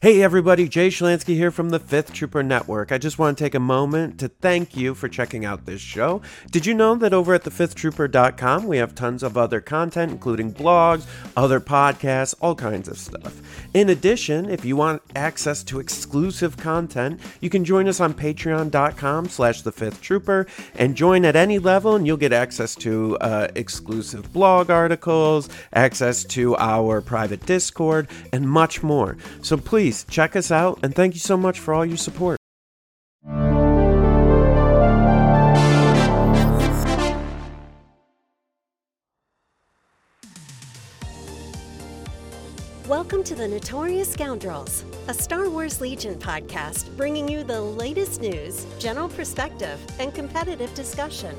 Hey everybody, Jay Schlansky here from the Fifth Trooper Network. I just want to take a moment to thank you for checking out this show. Did you know that over at thefifthtrooper.com we have tons of other content, including blogs, other podcasts, all kinds of stuff. In addition, if you want access to exclusive content, you can join us on patreon.com slash the fifth trooper and join at any level and you'll get access to uh, exclusive blog articles, access to our private Discord, and much more. So please check us out and thank you so much for all your support. Welcome to the Notorious Scoundrels, a Star Wars Legion podcast bringing you the latest news, general perspective, and competitive discussion.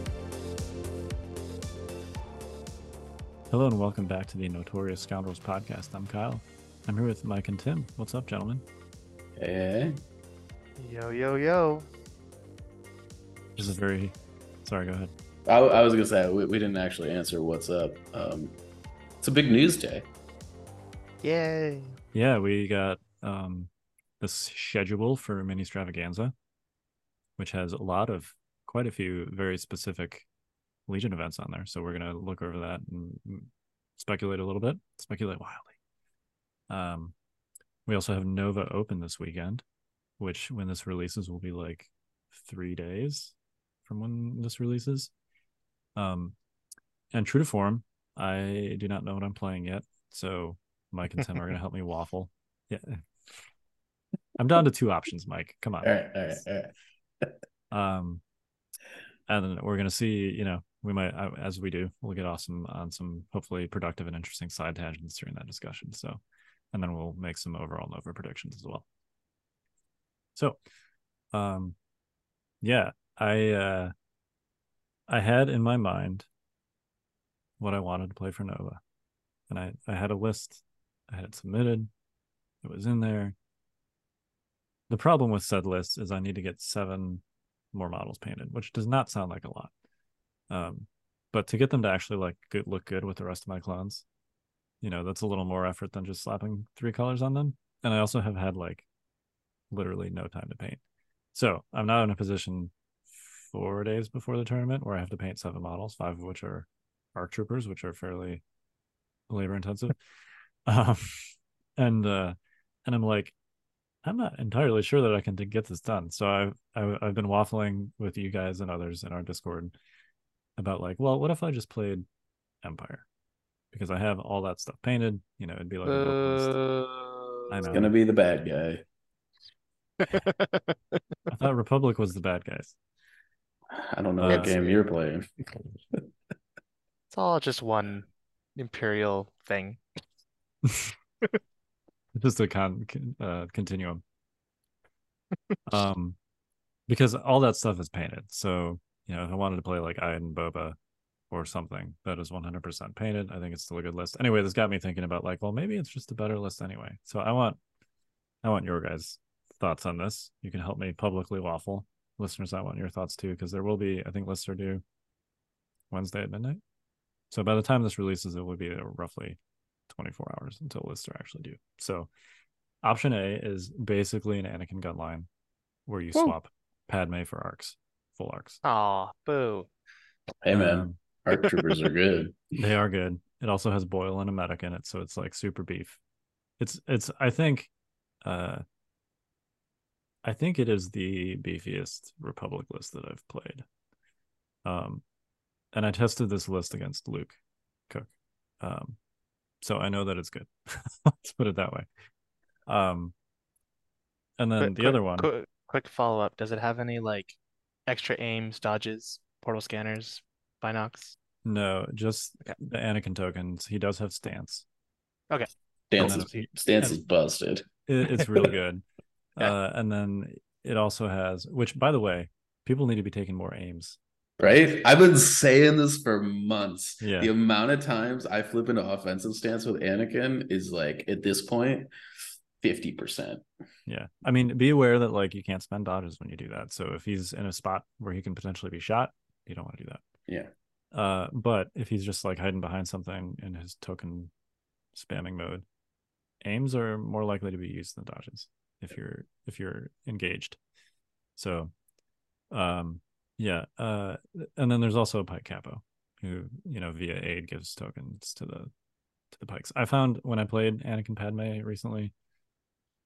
Hello and welcome back to the Notorious Scoundrels podcast. I'm Kyle. I'm here with Mike and Tim. What's up, gentlemen? Hey, Yo, yo, yo. This is very. Sorry, go ahead. I, I was gonna say we, we didn't actually answer what's up. Um, it's a big news day. Yay. Yeah, we got um this schedule for Ministravaganza, which has a lot of quite a few very specific Legion events on there. So we're gonna look over that and mm, speculate a little bit, speculate wildly. Um, we also have Nova Open this weekend, which when this releases will be like three days from when this releases. Um, and true to form, I do not know what I'm playing yet, so Mike and Tim are going to help me waffle. Yeah, I'm down to two options, Mike. Come on. All right, all right, all right. Um, and then we're gonna see. You know, we might, uh, as we do, we'll get awesome on some hopefully productive and interesting side tangents during that discussion. So, and then we'll make some overall Nova predictions as well. So, um, yeah, I uh, I had in my mind what I wanted to play for Nova, and I I had a list. I had it submitted. It was in there. The problem with said list is I need to get seven more models painted, which does not sound like a lot. Um, but to get them to actually like good, look good with the rest of my clones, you know, that's a little more effort than just slapping three colors on them. And I also have had like literally no time to paint. So I'm now in a position four days before the tournament where I have to paint seven models, five of which are arc troopers, which are fairly labor intensive. um, and uh, and I'm like, I'm not entirely sure that I can get this done. So I've I've, I've been waffling with you guys and others in our Discord about like, well, what if I just played Empire? Because I have all that stuff painted. You know, it'd be like a book list. Uh, I It's know. gonna be the bad guy. I thought Republic was the bad guys. I don't know Uh, what game you're playing. it's all just one imperial thing. just a con con- uh, continuum. um, because all that stuff is painted. So you know, if I wanted to play like Iden Boba or something that is 100% painted, I think it's still a good list. Anyway, this got me thinking about like, well, maybe it's just a better list anyway. So I want, I want your guys' thoughts on this. You can help me publicly waffle, listeners. I want your thoughts too, because there will be, I think, lists are due Wednesday at midnight. So by the time this releases, it will be roughly 24 hours until lists are actually due. So option A is basically an Anakin gun line where you Woo. swap Padme for arcs, full arcs. Aw, boo. Hey man, Um, arc troopers are good. they are good. It also has boil and a medic in it, so it's like super beef. It's it's I think uh I think it is the beefiest Republic list that I've played. Um and I tested this list against Luke Cook. Um so I know that it's good. Let's put it that way. Um and then Quick- the quick- other one Quick, quick follow up. Does it have any like extra aims, dodges, portable scanners, binocs? no, just Okay. the Anakin tokens. He does have stance. Okay. Stance is, then- stance is busted. It, it's really good. Yeah. Uh, and then it also has, which by the way, people need to be taking more aims. Right? I've been saying this for months. Yeah. The amount of times I flip into offensive stance with Anakin is like at this point 50%. Yeah. I mean, be aware that like you can't spend dodges when you do that. So if he's in a spot where he can potentially be shot, you don't want to do that. Yeah. Uh, but if he's just like hiding behind something in his token spamming mode, aims are more likely to be used than dodges if you're if you're engaged. So, um, yeah. Uh, and then there's also a Pyke capo who you know via aid gives tokens to the to the Pykes. I found when I played Anakin Padme recently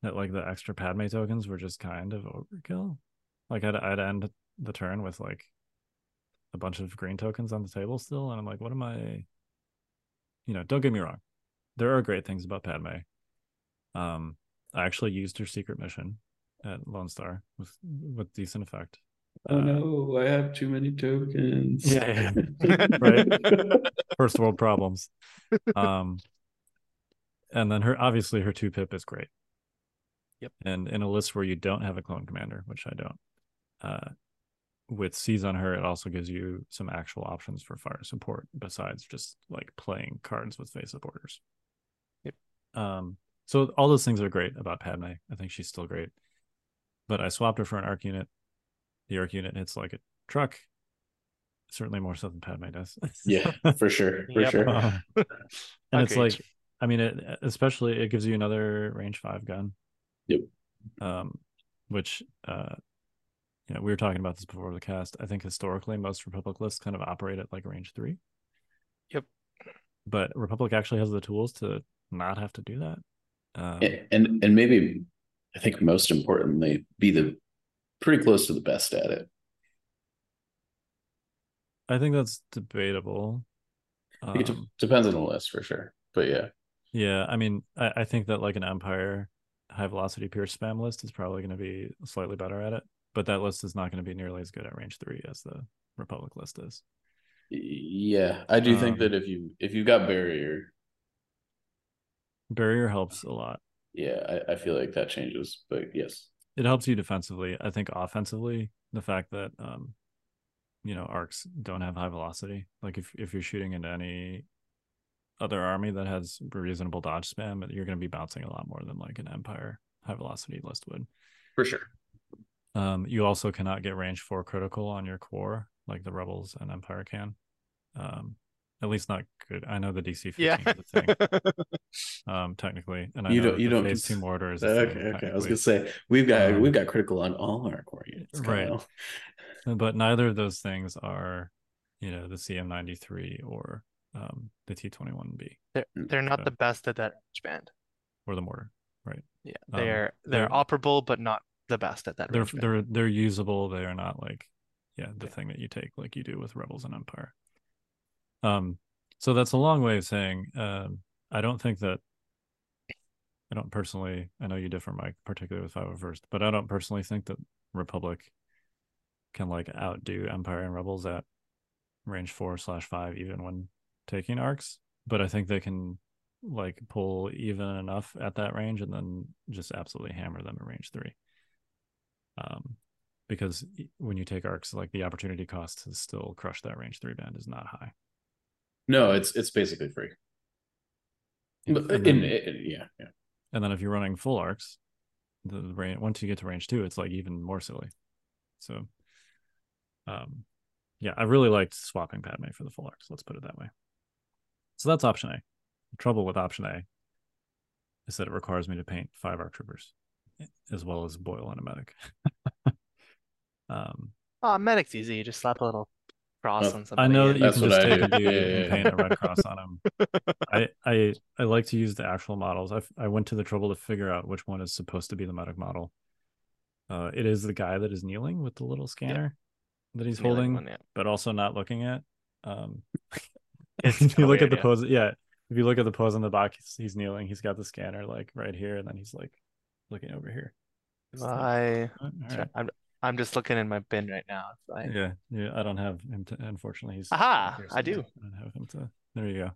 that like the extra Padme tokens were just kind of overkill. Like I'd I'd end the turn with like a bunch of green tokens on the table still, and I'm like, what am I? You know, don't get me wrong, there are great things about Padme. Um, I actually used her secret mission at Lone Star with with decent effect. Oh Uh, no, I have too many tokens. Yeah, right. First world problems. Um, and then her obviously her two pip is great. Yep. And in a list where you don't have a clone commander, which I don't, uh, with Seize on her, it also gives you some actual options for fire support besides just like playing cards with face supporters. Yep. Um, so all those things are great about Padme. I think she's still great. But I swapped her for an arc unit. The arc unit hits like a truck. Certainly more so than Padme does. Yeah, for sure. For Yep. sure. Um, and it's like i mean it especially it gives you another range five gun Yep. um which uh you know we were talking about this before the cast i think historically most republic lists kind of operate at like range three Yep. but republic actually has the tools to not have to do that um, A- and and maybe I think most importantly, be the pretty close to the best at it. i think that's debatable I think it um, depends on the list for sure. But yeah, yeah i mean I, I think that like an empire high velocity pierce spam list is probably going to be slightly better at it but that list is not going to be nearly as good at range three as the republic list is yeah, I do think Um, that if you if you got barrier, barrier helps a lot yeah, I, I feel like that changes. But yes, it helps you defensively. I think offensively, the fact that um, you know, arcs don't have high velocity. Like if if you're shooting into any other army that has reasonable dodge spam, you're going to be bouncing a lot more than like an empire high velocity list would. for sure. Um, you also cannot get range four critical on your core like the rebels and empire can. Um, at least not good. I know the DC 15 Yeah. is a thing, um, technically, and I You know don't- you the don't phase cons- two mortar is a Okay, thing, okay. I was gonna say we've got Um, we've got critical on all our core units. Right. Kyle. but neither of those things are you know the cm93 or um, the t21b They're they're not So- the best at that range band. or the mortar right? Yeah, Um, they're they're they're- operable, but not the best at that they're range they're they're usable they are not like yeah the Yeah. thing that you take like you do with rebels and empire um so that's a long way of saying um i don't think that i don't personally i know you differ mike particularly with 501st but i don't personally think that republic can like outdo empire and rebels at range four slash five even when taking arcs but i think they can like pull even enough at that range and then just absolutely hammer them at range three um because when you take arcs like the opportunity cost to still crush that range three band is not high. No, it's it's basically free. But And in, then- in- yeah, yeah. and then if you're running full arcs the range once you get to range two it's like even more silly. So um yeah i really liked swapping padme for the full arcs let's put it that way. So that's option a. The trouble with option a is that it requires me to paint five arc troopers as well as boil and a medic um Oh, medic's easy. You just slap a little cross Well, on something. I know that you That's can just I take a do. dude Yeah, and yeah, paint a red cross on him. I, I I like to use the actual models. I I went to the trouble to figure out which one is supposed to be the medic model. Uh, it is the guy that is kneeling with the little scanner that he's Kneeling holding, one, yeah. but also not looking at. Um, if you look at the weird, pose, yeah. If you look at the pose on the box, he's, he's kneeling. He's got the scanner like right here, and then he's like looking over here. It's like, I all right. I'm I'm just looking in my bin right now. I- Yeah, yeah. I don't have him to. Unfortunately, he's. Aha, here I do. I don't have him to. There you go.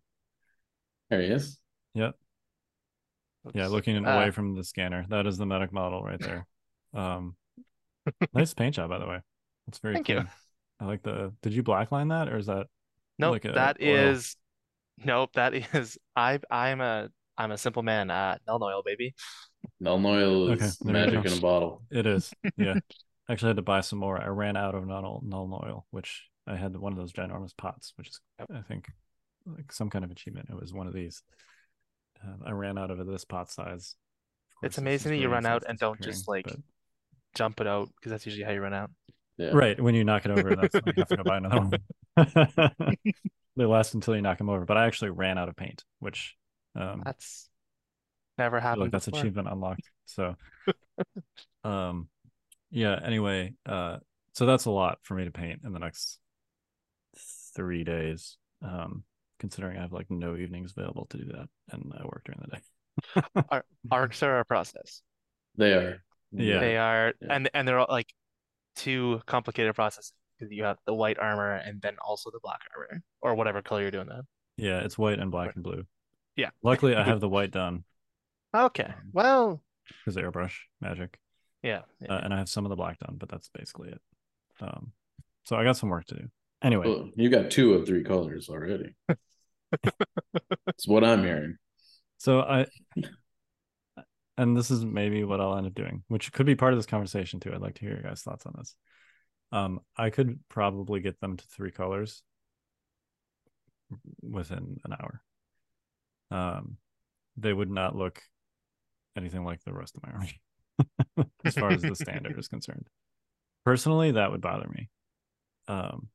There he is. Yep. Yeah, looking Ah, away from the scanner. That is the medic model right there. Um, nice paint job, by the way. That's very Thank you. I like the. Did you blackline that, or is that? Nope, like a that oil. is nope, that is I I'm a I'm a simple man. Uh Nuln Oil, baby. Nuln Oil Okay, is there magic in a bottle. It is. Yeah. I actually had to buy some more. I ran out of Nuln Nuln Oil, which I had one of those ginormous pots, which is I think like some kind of achievement. It was one of these, uh, I ran out of this pot size. Course, It's amazing is that you run out and don't just, disappearing, like, Jump it out because that's usually how you run out. Yeah. right when you knock it over, that's when you have to go buy another one. they last until you knock them over. But I actually ran out of paint, which um, That's never happened like that's before. achievement unlocked. So, um, yeah. Anyway, uh, so that's a lot for me to paint in the next three days. Um, considering I have like no evenings available to do that, and I work during the day. Arcs are a process. They are. Yeah. They are, Yeah. and and they're all like two complicated processes because you have the white armor and then also the black armor or whatever color you're doing that. Yeah, it's white and black and blue. Yeah. Luckily, I have the white done Okay, Um, well, because airbrush magic, yeah, yeah. uh, and I have some of the black done, but that's basically it. Um, so I got some work to do. Anyway, Well, you got two of three colors already. That's what I'm hearing. So I, and this is maybe what I'll end up doing, which could be part of this conversation too. I'd like to hear your guys' thoughts on this. Um, I could probably get them to three colors within an hour. Um, they would not look anything like the rest of my army as far as the standard is concerned. Personally, that would bother me. Um,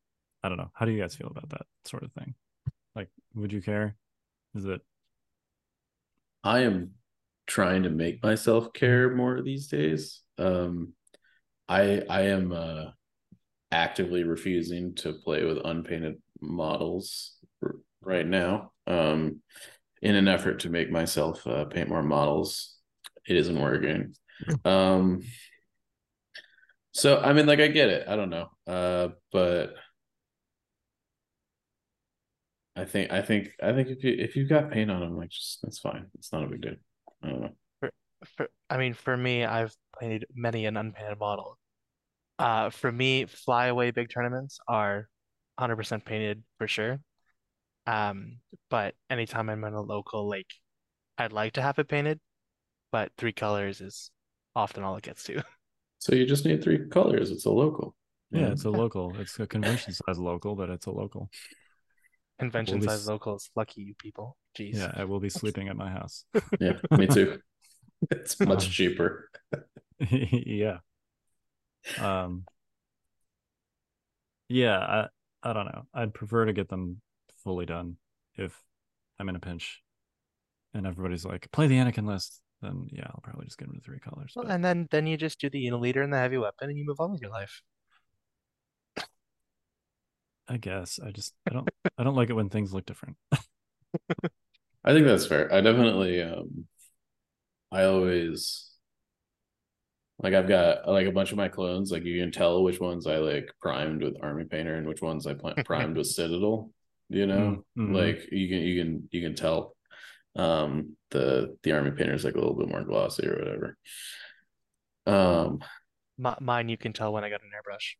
I don't know. How do you guys feel about that sort of thing? Like, would you care? Is it I am trying to make myself care more these days. Um, I I am uh, actively refusing to play with unpainted models r- right now. Um, in an effort to make myself uh, paint more models, it isn't working. Um, so I mean, like I get it. I don't know, uh, but I think I think I think if you if you've got paint on them, like just that's fine. It's not a big deal. I don't know. For, for I mean, for me, I've painted many an unpainted model. Uh, for me, flyaway big tournaments are 100% painted for sure. Um, but anytime I'm in a local, like, I'd like to have it painted, but three colors is often all it gets to. So you just need three colors. It's a local. Yeah, Yeah. it's a local. It's a convention size local, but it's a local. Convention be size s- locals, lucky you people. Jeez. Yeah, I will be sleeping at my house. Yeah, me too. It's much Um, cheaper. yeah. Um. Yeah, I I don't know. I'd prefer to get them fully done if I'm in a pinch, and everybody's like, play the Anakin list. Then yeah, I'll probably just get them to three colors. Well, but- and then then you just do the unit leader and the heavy weapon and you move on with your life. I guess I just I don't I don't like it when things look different. I think that's fair. I definitely um I always like I've got like a bunch of my clones, like you can tell which ones I like primed with army painter and which ones I pla- primed with citadel, you know? Mhm. Like you can you can you can tell um the the army painter is like a little bit more glossy or whatever. Um Mi- mine, you can tell when I got an airbrush.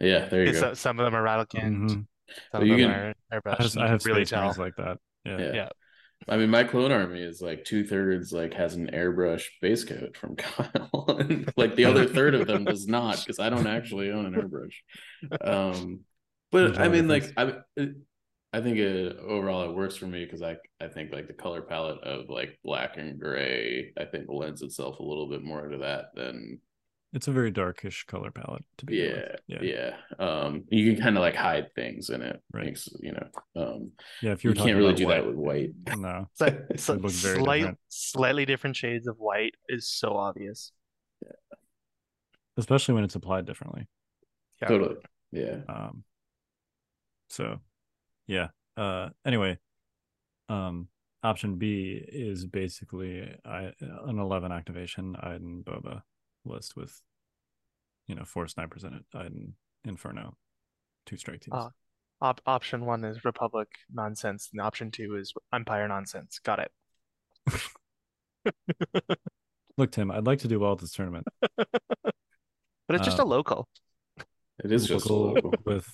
yeah, there you go. so- some of them are rattle canned, Mhm. some But of them can- are I airbrush. have, You I have really space tell. like that. Yeah. Yeah. Yeah. I mean, my clone army is like two thirds like has an airbrush base coat from Kyle, and like the other third of them does not because I don't actually own an airbrush. Um, but I mean, like. I, it, I think it, overall it works for me because I I think like the color palette of like black and gray I think lends itself a little bit more to that than It's a very darkish color palette to be yeah with. yeah. Um, you can kind of like hide things in it, Right. Makes, you know. Um, Yeah, if you you're can't really do that with white. No. So, so looks slight, different. slightly different shades of white is so obvious. Especially when it's applied differently. Yeah. Totally. Yeah. Um so yeah. Uh anyway, um option B is basically I an eleven activation Iden Boba list with you know four snipers in it. Iden Inferno, two strike teams. Ah. Op- option one is Republic nonsense, and option two is Empire nonsense. Got it. Look, Tim, I'd like to do well at this tournament. But it's just Uh, a local. It is just a Local local. with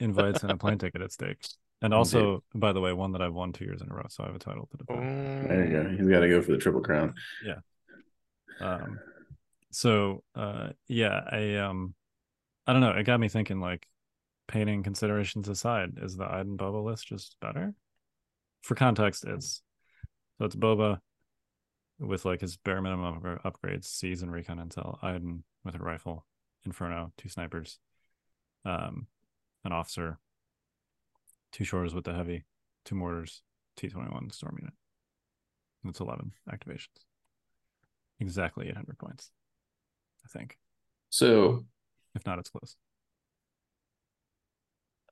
invites and a plane ticket at stake. And also, by the way, one that I've won two years in a row, so I have a title to defend. There you go. He's got to go for the triple crown. Yeah. Um, so uh, yeah, I um, I don't know. It got me thinking. Like, painting considerations aside, is the Iden Boba list just better? For context, it's So it's Boba with like his bare minimum of upgrades, Seize and recon intel, Iden with a rifle, Inferno, two snipers, um, an officer, two shores with the heavy, two mortars, T21 storm unit. That's 11 activations. Exactly 800 points, I think. So If not, it's close.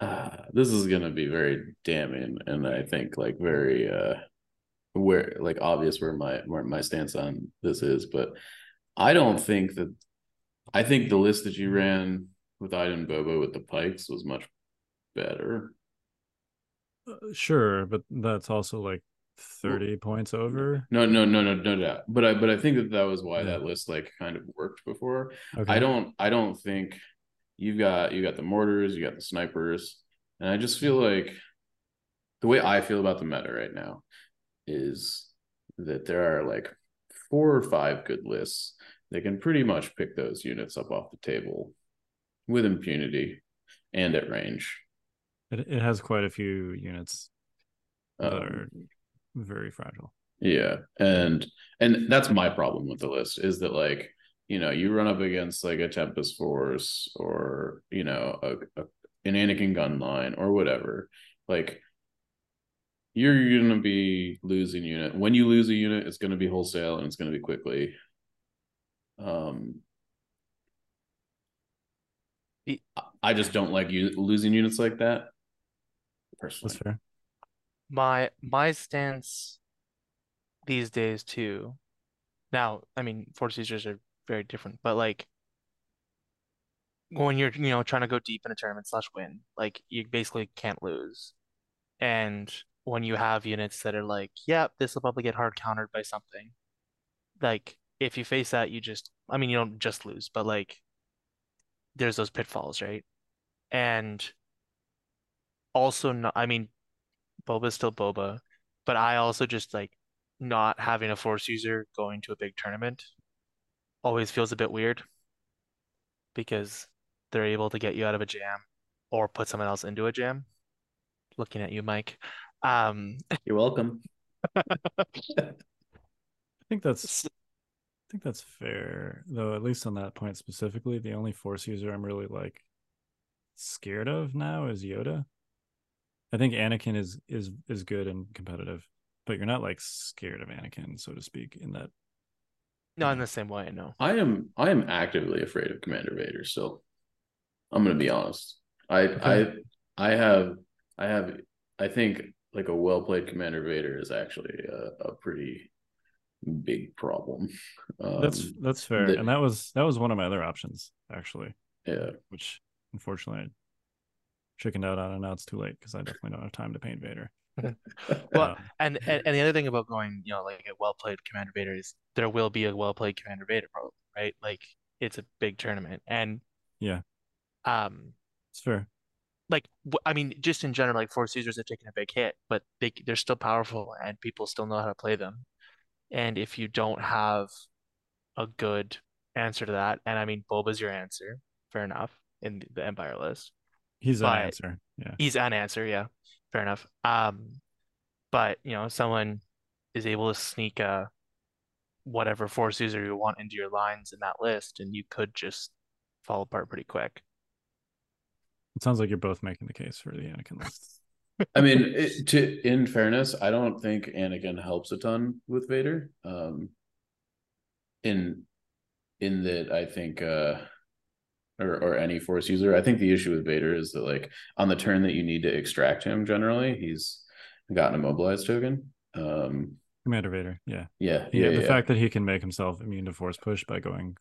uh, this is gonna be very damning, and I think like very uh, where like obvious where my where my stance on this is, but I don't think that. I think the list that you ran with Iden Boba with the Pykes was much better. Uh, sure, but that's also like 30 points over. No, no, no, no, no doubt. But I, but I think that that was why Yeah. that list like kind of worked before. Okay. I don't, I don't think you've got you got the mortars, you got the snipers, and I just feel like the way I feel about the meta right now is that there are like four or five good lists that can pretty much pick those units up off the table with impunity and at range. It, it has quite a few units that Um, are very fragile. Yeah, and and that's my problem with the list is that like you know you run up against like a Tempest Force or you know a, a an Anakin gun line or whatever, like you're gonna be losing unit. When you lose a unit, it's gonna be wholesale and it's gonna be quickly. Um, I- I just don't like you losing units like that. Personally, That's fair. My my stance these days too. Now, I mean, force users are very different, but like when you're, you know, trying to go deep in a tournament slash win, like you basically can't lose. And when you have units that are like, yep, this will probably get hard countered by something. Like if you face that, you just, I mean, you don't just lose, but like there's those pitfalls, right? And also, no, I mean, Boba's still Boba, but I also just like not having a force user going to a big tournament always feels a bit weird because they're able to get you out of a jam or put someone else into a jam. Looking at you, Mike. Um, you're welcome. I think that's I think that's fair, though. At least on that point specifically, the only force user I'm really like scared of now is Yoda. I think Anakin is is is good and competitive, but you're not like scared of Anakin, so to speak. In that, not in the same way, no. I am I am actively afraid of Commander Vader so I'm gonna be honest. I Okay. I I have I have I think like a well played Commander Vader is actually a, a pretty big problem. Um, that's that's fair, the- and that was that was one of my other options actually, yeah. which unfortunately I chickened out on, and now it's too late because I definitely don't have time to paint Vader. Well, Um, and, and and the other thing about going, you know, like a well played Commander Vader is there will be a well played Commander Vader problem, right? Like it's a big tournament, and Yeah. um, it's fair. like I mean, just in general, like force users have taken a big hit, but they they're still powerful, and people still know how to play them. And if you don't have a good answer to that, and I mean, Boba's your answer, fair enough, in the Empire list. He's an answer. Yeah. He's an answer, yeah, fair enough. Um, but you know, someone is able to sneak a whatever force user you want into your lines in that list, and you could just fall apart pretty quick. It sounds like you're both making the case for the Anakin list. I mean, it, to in fairness, I don't think Anakin helps a ton with Vader. Um, in in that, I think, uh, or or any Force user, I think the issue with Vader is that like on the turn that you need to extract him, generally he's got an immobilized token. Um, Commander Vader. Yeah. yeah, Yeah. yeah, the yeah. fact that he can make himself immune to force push by going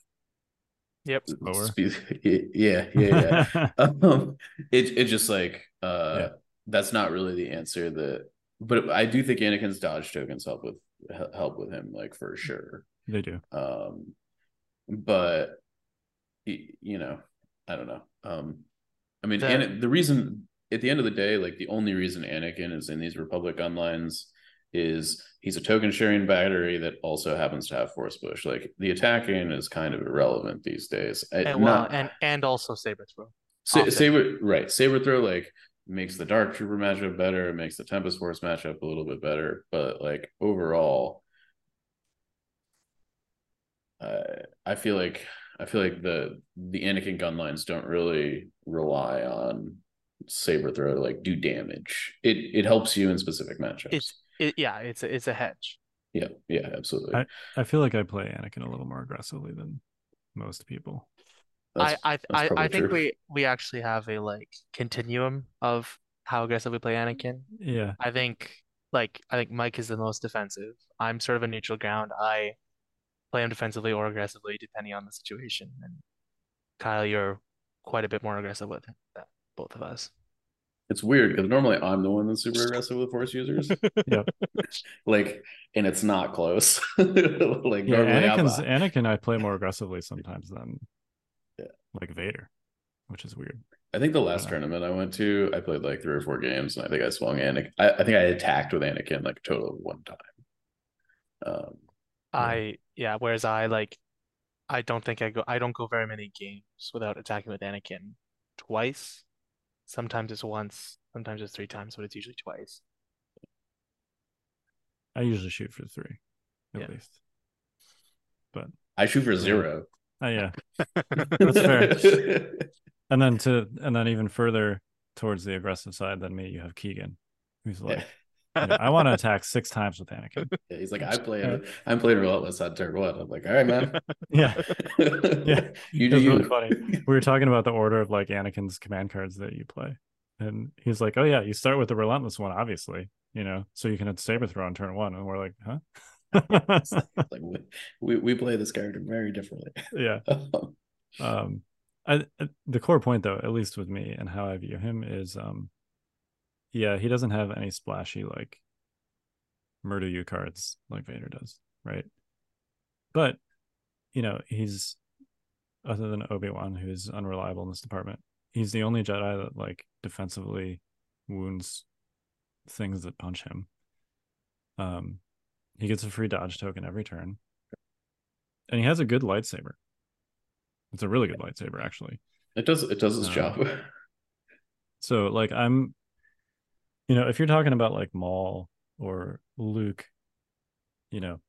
Yep. slower. Spe- yeah, yeah, yeah. um, it it just like uh Yeah. that's not really the answer that but I do think Anakin's dodge tokens help with help with him like for sure they do. um but y- you know I don't know. Um I mean Ana- the reason at the end of the day like the only reason Anakin is in these Republic gun lines is he's a token sharing battery that also happens to have force push like the attacking is kind of irrelevant these days. And well, not- and and also saber throw. Sa- saber right. Saber throw like makes the Dark Trooper matchup better, it makes the Tempest Force matchup a little bit better, but like overall, uh, I feel like I feel like the the Anakin gun lines don't really rely on saber throw to like do damage. It it helps you in specific matchups. It's it, yeah, it's a, it's a hedge. yeah, yeah, absolutely. I, I feel like I play Anakin a little more aggressively than most people. I That's- I that's I, I think true. we we actually have a like continuum of how aggressive we play Anakin. Yeah. I think like I think Mike is the most defensive. I'm sort of a neutral ground. I play him defensively or aggressively depending on the situation. And Kyle, you're quite a bit more aggressive with that, both of us. It's weird because normally I'm the one that's super aggressive with force users. Yep. like, and it's not close. like Yeah, normally I'm- Anakin's Anakin I play more aggressively sometimes than Yeah. like Vader, which is weird. I think the last Yeah. tournament I went to, I played like three or four games, and I think I swung Anakin. I, I think I attacked with Anakin like a total of one time. Um, I yeah, whereas I like I don't think I go I don't go very many games without attacking with Anakin twice. Sometimes it's once, sometimes it's three times, but it's usually twice. I usually shoot for three, at Yeah. least. But I shoot for zero. Oh yeah. That's fair. And then to and then even further towards the aggressive side than me, you have Keegan, who's like, Yeah. Know, I want to attack six times with Anakin. Yeah, he's like, I play. I'm playing relentless on turn one. I'm like, all right, man. Yeah. Yeah. you do you. really funny. We were talking about the order of like Anakin's command cards that you play. And he's like, Oh yeah, you start with the relentless one, obviously, you know, so you can saber throw on turn one. And we're like, huh? like we, we we play this character very differently. yeah. um I, I- the core point though at least with me and how i view him is um yeah he doesn't have any splashy like murder you cards like vader does right but you know he's other than obi-wan who's unreliable in this department he's the only jedi that like defensively wounds things that punch him um he gets a free dodge token every turn and he has a good lightsaber it's a really good lightsaber, actually. It does it does its Um, job. So, like, I'm, you know, if you're talking about like Maul or Luke, you know,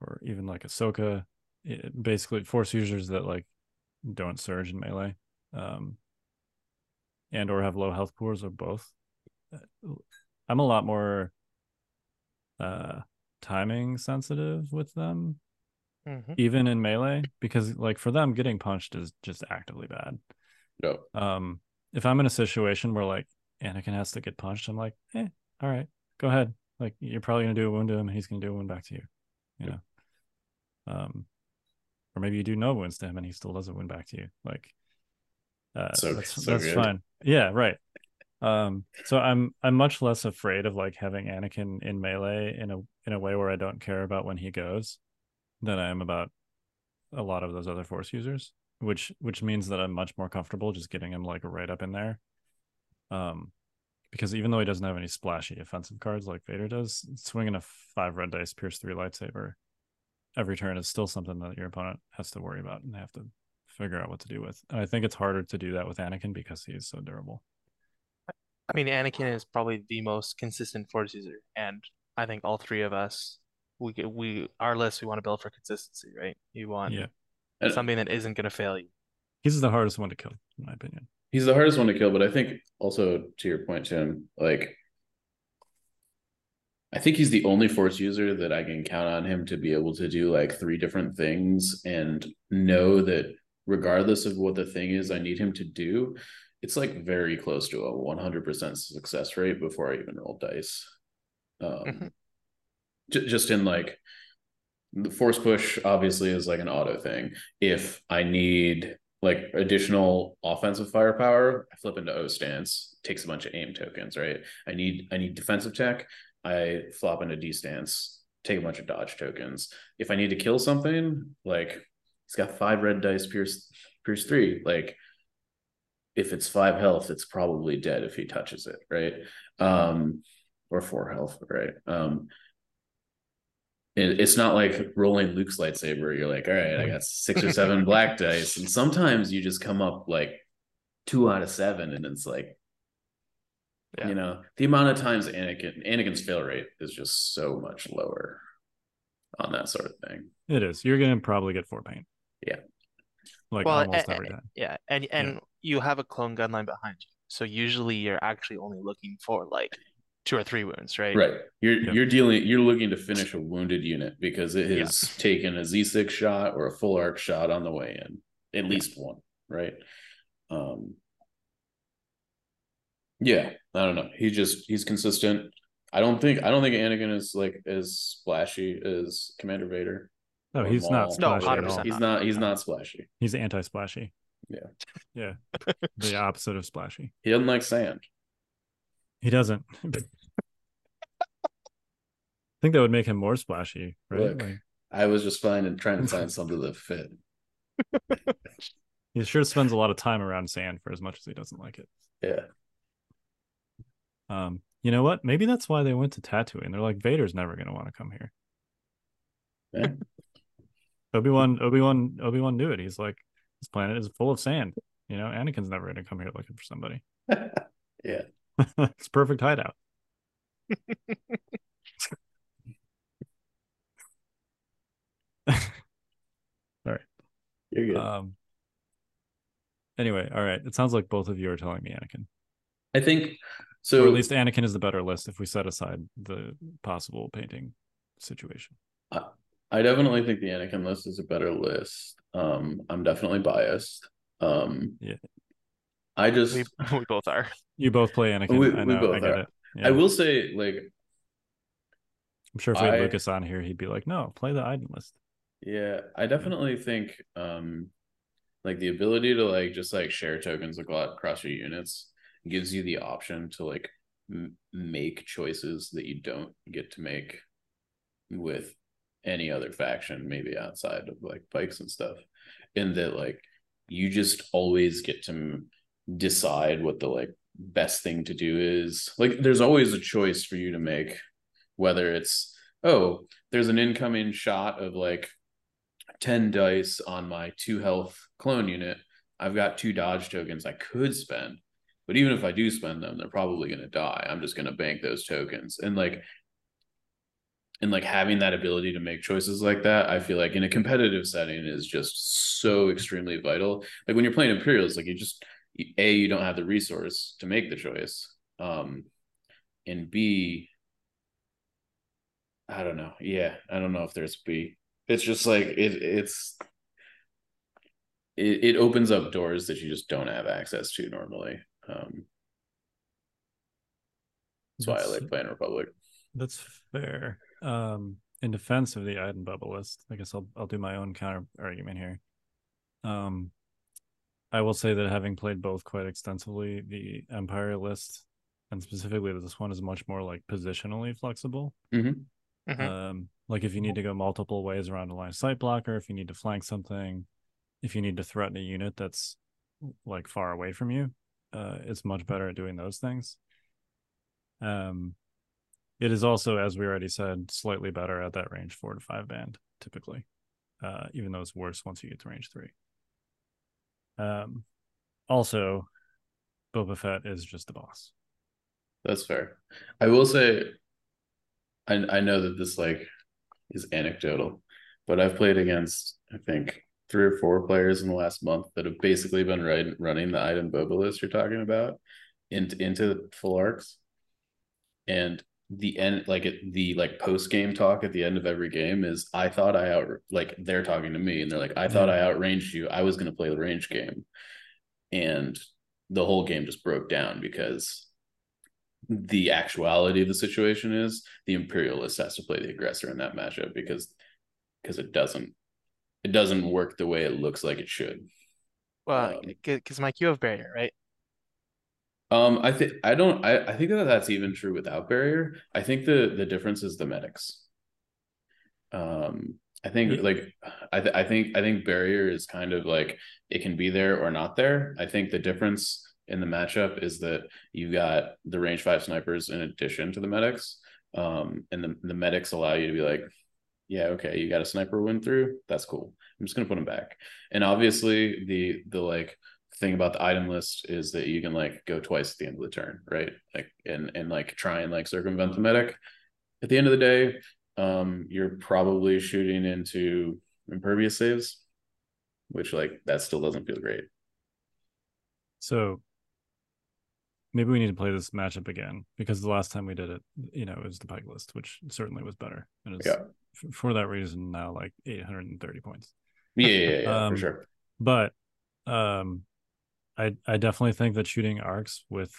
or even like Ahsoka, it, basically Force users that like don't surge in melee, um, and or have low health pools or both. uh, I'm a lot more uh timing sensitive with them Mhm. even in melee because like for them getting punched is just actively bad no. um if i'm in a situation where like anakin has to get punched i'm like eh all right go ahead. Like you're probably gonna do a wound to him and he's gonna do a wound back to you you know? Um or maybe you do no wounds to him and he still does a wound back to you. Like uh So- that's, so that's fine. Yeah right. Um so i'm i'm much less afraid of like having anakin in melee in a in a way where i don't care about when he goes than i am about a lot of those other force users which which means that i'm much more comfortable just getting him like right up in there um because even though he doesn't have any splashy offensive cards like vader does swinging a five red dice pierce three lightsaber every turn is still something that your opponent has to worry about and they have to figure out what to do with and i think it's harder to do that with anakin because he is so durable I mean, Anakin is probably the most consistent Force user, and I think all three of us, we get- we our list, we want to build for consistency, right? You want yeah something that isn't going to fail you. he's the hardest one to kill in my opinion he's the hardest one to kill, but I think also to your point, Tim, like I think he's the only force user that I can count on him to be able to do like three different things and know that regardless of what the thing is I need him to do, it's like very close to a 100% success rate before I even roll dice. Um, Mhm. ju- just in like the force push obviously is like an auto thing. If I need like additional offensive firepower, I flip into O stance, takes a bunch of aim tokens, right? I need I need defensive tech, I flop into D stance, take a bunch of dodge tokens. If I need to kill something, like he's got five red dice, pierce pierce three, like if it's five health, it's probably dead if he touches it, right? Um, or four health, right? Um, it, it's not like rolling Luke's lightsaber. You're like, all right, I got six or seven black dice, and sometimes you just come up like two out of seven, and it's like, Yeah. You know, the amount of times Anakin Anakin's fail rate is just so much lower on that sort of thing. It is. You're gonna probably get four paint. Yeah. Like Well, almost a- every time. Yeah, and and you have a clone gun line behind you, so usually you're actually only looking for like two or three wounds, right? Right. You're Yeah. you're dealing you're looking to finish a wounded unit because it Yeah. has taken a Z6 shot or a full arc shot on the way in. At least one, right? Um Yeah, I don't know. He just he's consistent. I don't think I don't think Anakin is like as splashy as Commander Vader. No, he's not Maul. No, splashy at 100% all. He's not he's not splashy. He's anti-splashy. Yeah. Yeah. the opposite of splashy. He doesn't like sand. He doesn't. I think that would make him more splashy, right? Look. Like, I was just finding trying to find something that fit. he sure spends a lot of time around sand for as much as he doesn't like it. Yeah. Um, you know what? Maybe that's why they went to Tatooine. They're like, Vader's never gonna want to come here. Yeah. Obi Wan, Obi Wan, Obi Wan knew it. He's like, this planet is full of sand. You know, Anakin's never gonna come here looking for somebody. yeah. it's perfect hideout. All right. You're good. Um. Anyway, all right. It sounds like both of you are telling me Anakin, I think so or at least Anakin is the better list if we set aside the possible painting situation. I definitely think the Anakin list is a better list. Um, I'm definitely biased. Um, Yeah. I just, We we both are. You both play Anakin. We- I we both I get are. it. Yeah. I will say, like, I'm sure if we had I- Lucas on here, he'd be like, "No, play the Iden list." yeah, I definitely think, um, like the ability to like just like share tokens across your units gives you the option to like m- make choices that you don't get to make with any other faction, maybe outside of like bikes and stuff. In that, like, you just always get to m- decide what the like best thing to do is. Like, there's always a choice for you to make, whether it's oh, there's an incoming shot of like 10 dice on my two health clone unit. I've got two dodge tokens I could spend. But even if I do spend them, they're probably going to die. I'm just going to bank those tokens. And like and like having that ability to make choices like that, I feel like in a competitive setting is just so extremely vital. Like when you're playing Imperials, like you just a you don't have the resource to make the choice. Um and B I don't know. Yeah, I don't know if there's B. It's just like it it's it, it opens up doors that you just don't have access to normally. Um that's why I like playing Republic. That's fair. Um, in defense of the Iden Boba list, I guess I'll I'll do my own counter argument here. Um, I will say that having played both quite extensively, the Empire list, and specifically this one, is much more like positionally flexible. Mhm. Mhm. Um, like if you need to go multiple ways around a line of sight blocker, if you need to flank something, if you need to threaten a unit that's like far away from you, uh, it's much better at doing those things. Um, it is also, as we already said, slightly better at that range four to five band typically, uh, even though it's worse once you get to range three. Um, also, Boba Fett is just the boss. That's fair. I will say, I I know that this like is anecdotal, but I've played against I think three or four players in the last month that have basically been right, running the Iden Boba list you're talking about into into full arcs, and the end like it, the like post game talk at the end of every game is I thought I out like they're talking to me and they're like I thought I outranged you. I was going to play the range game, and the whole game just broke down because the actuality of the situation is the imperialist has to play the aggressor in that matchup because because it doesn't it doesn't work the way it looks like it should. Well, Um, because Mike, you have barrier, right? Um i think i don't I, I think that that's even true without barrier. I think the the difference is the medics. Um i think Yeah. like i th- i think i think barrier is kind of like it can be there or not there. I think the difference in the matchup is that you got the range five snipers in addition to the medics. Um and the, the medics allow you to be like yeah okay you got a sniper win through. That's cool. I'm just gonna put them back. And obviously the the like thing about the Iden list is that you can like go twice at the end of the turn, right? Like and and like try and like circumvent the medic. At the end of the day, um, you're probably shooting into impervious saves, which like that still doesn't feel great. So maybe we need to play this matchup again because the last time we did it, you know, it was the Pyke list, which certainly was better. And it's Yeah. f- for that reason now like 830 points. Yeah, yeah, yeah, Um, for sure. But um I I definitely think that shooting arcs with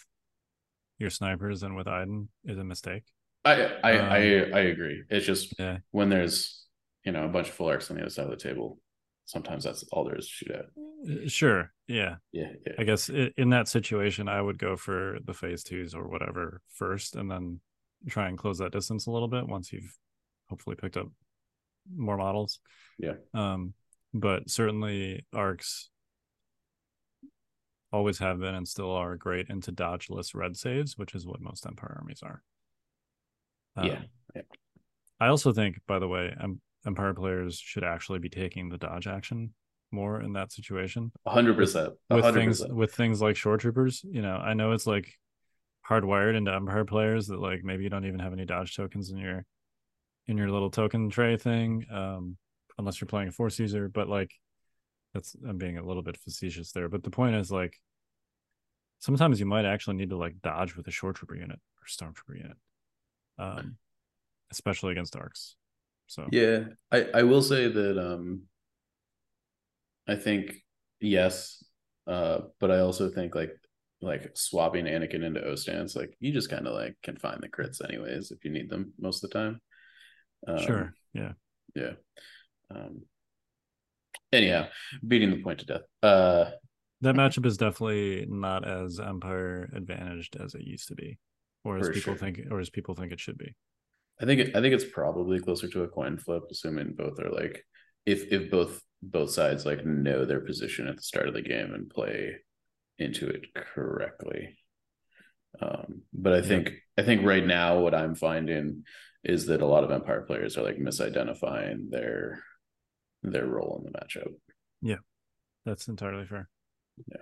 your snipers and with Iden is a mistake. I I um, I I agree. It's just Yeah. when there's you know a bunch of full arcs on the other side of the table, sometimes that's all there is to shoot at. Uh, Sure. Yeah. Yeah, yeah. I guess in that situation, I would go for the phase twos or whatever first, and then try and close that distance a little bit once you've hopefully picked up more models. Yeah. Um, but certainly arcs always have been and still are great into dodgeless red saves, which is what most Empire armies are. Yeah, Um, yeah. I also think, by the way, em- Empire players should actually be taking the dodge action more in that situation hundred percent. with hundred things with things like shore troopers you know i know it's like hardwired into empire players that like maybe you don't even have any dodge tokens in your in your little token tray thing um unless you're playing a force user but like that's i'm being a little bit facetious there but the point is like sometimes you might actually need to like dodge with a shore trooper unit or stormtrooper unit um especially against arcs so Yeah, I I will say that um I think yes, uh, but I also think like like swapping Anakin into O stance, like you just kind of like can find the crits anyways if you need them most of the time. Um, sure yeah Yeah. Um. Anyhow, beating the point to death. Uh. that matchup is definitely not as empire advantaged as it used to be or as people sure. think or as people think it should be I think it, I think it's probably closer to a coin flip, assuming both are like if if both both sides like know their position at the start of the game and play into it correctly. Um, but I Yeah. think I think right now what I'm finding is that a lot of Empire players are like misidentifying their their role in the matchup. Yeah, that's entirely fair. Yeah.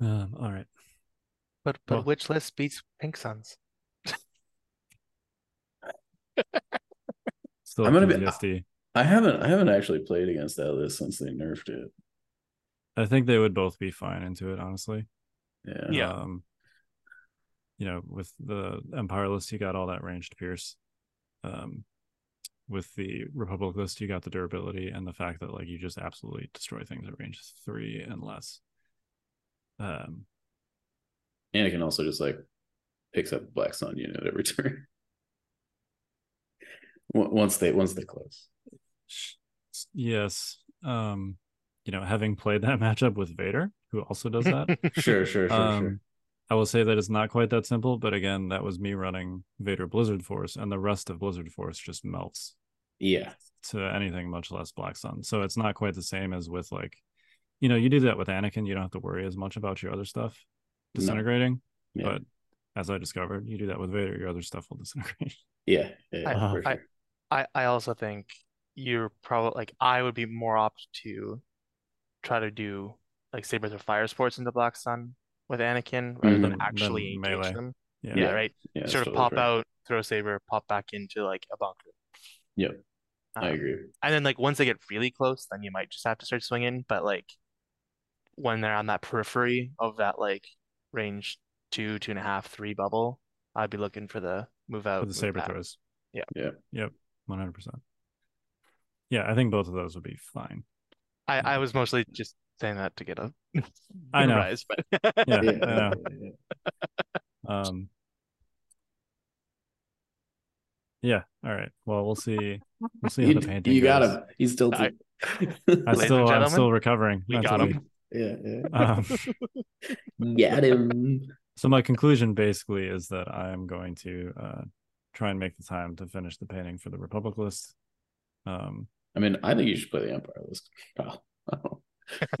Um, all right. But but Well- which list beats Pink Suns? Still I'm gonna be- PTSD. I haven't I haven't actually played against that list since they nerfed it. I think they would both be fine into it, honestly. Yeah. Yeah. Um, you know, with the Empire list, you got all that ranged pierce. Um, with the Republic list, you got the durability and the fact that like you just absolutely destroy things at range three and less. Um, and it can also just like picks up Black Sun unit every turn. Once they once they close. yes. Um, you know, having played that matchup with Vader, who also does that. Sure, sure, sure, um, sure. I will say that it's not quite that simple, but again, that was me running Vader Blizzard Force, and the rest of Blizzard Force just melts Yeah. to anything much less Black Sun. So it's not quite the same as with like, you know, you do that with Anakin, you don't have to worry as much about your other stuff No. disintegrating. Yeah. But as I discovered, you do that with Vader, your other stuff will disintegrate. Yeah. Yeah. I- for I- sure. I I also think you're probably like I would be more apt to try to do like sabers or fire supports into Black Sun with Anakin rather Mhm. than Than actually engage melee. them. Yeah. Yeah, right. yeah, sort of totally pop fair. out, throw a saber, pop back into like a bunker. Yep. I Um, agree. And then like once they get really close, then you might just have to start swinging. But like when they're on that periphery of that like range two, two and a half, three bubble, I'd be looking for the move out. For the move saber back. throws. Yeah. Yeah. Yep. 100%. Yeah, I think both of those would be fine. I, I was mostly just saying that to get a I know. rise, but Yeah, Yeah. I know. yeah, Um, yeah. All right. Well, we'll see. We'll see how the painting you got goes. him. He's tilted. I Ladies still, I'm still recovering. we got mentally. him. yeah, yeah. Um, Got him. so my conclusion basically is that I am going to uh, try and make the time to finish the painting for the Republic list. Um, I mean, I think you should play the Empire list. Oh,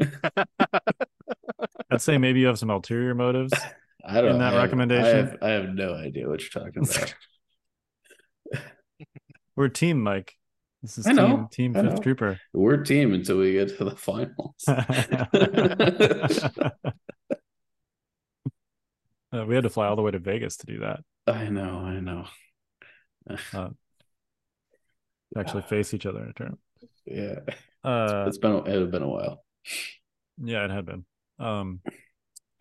I'd say maybe you have some ulterior motives. I don't In that I have- recommendation? I have, I have no idea what you're talking about. We're team Mike. This is I know, team team I fifth know. trooper. We're team until we get to the finals. Uh, we had to fly all the way to Vegas to do that. I know, I know. Uh, actually face each other in a tournament. yeah, Uh, it's been it's been a while. Yeah, it had been. Um,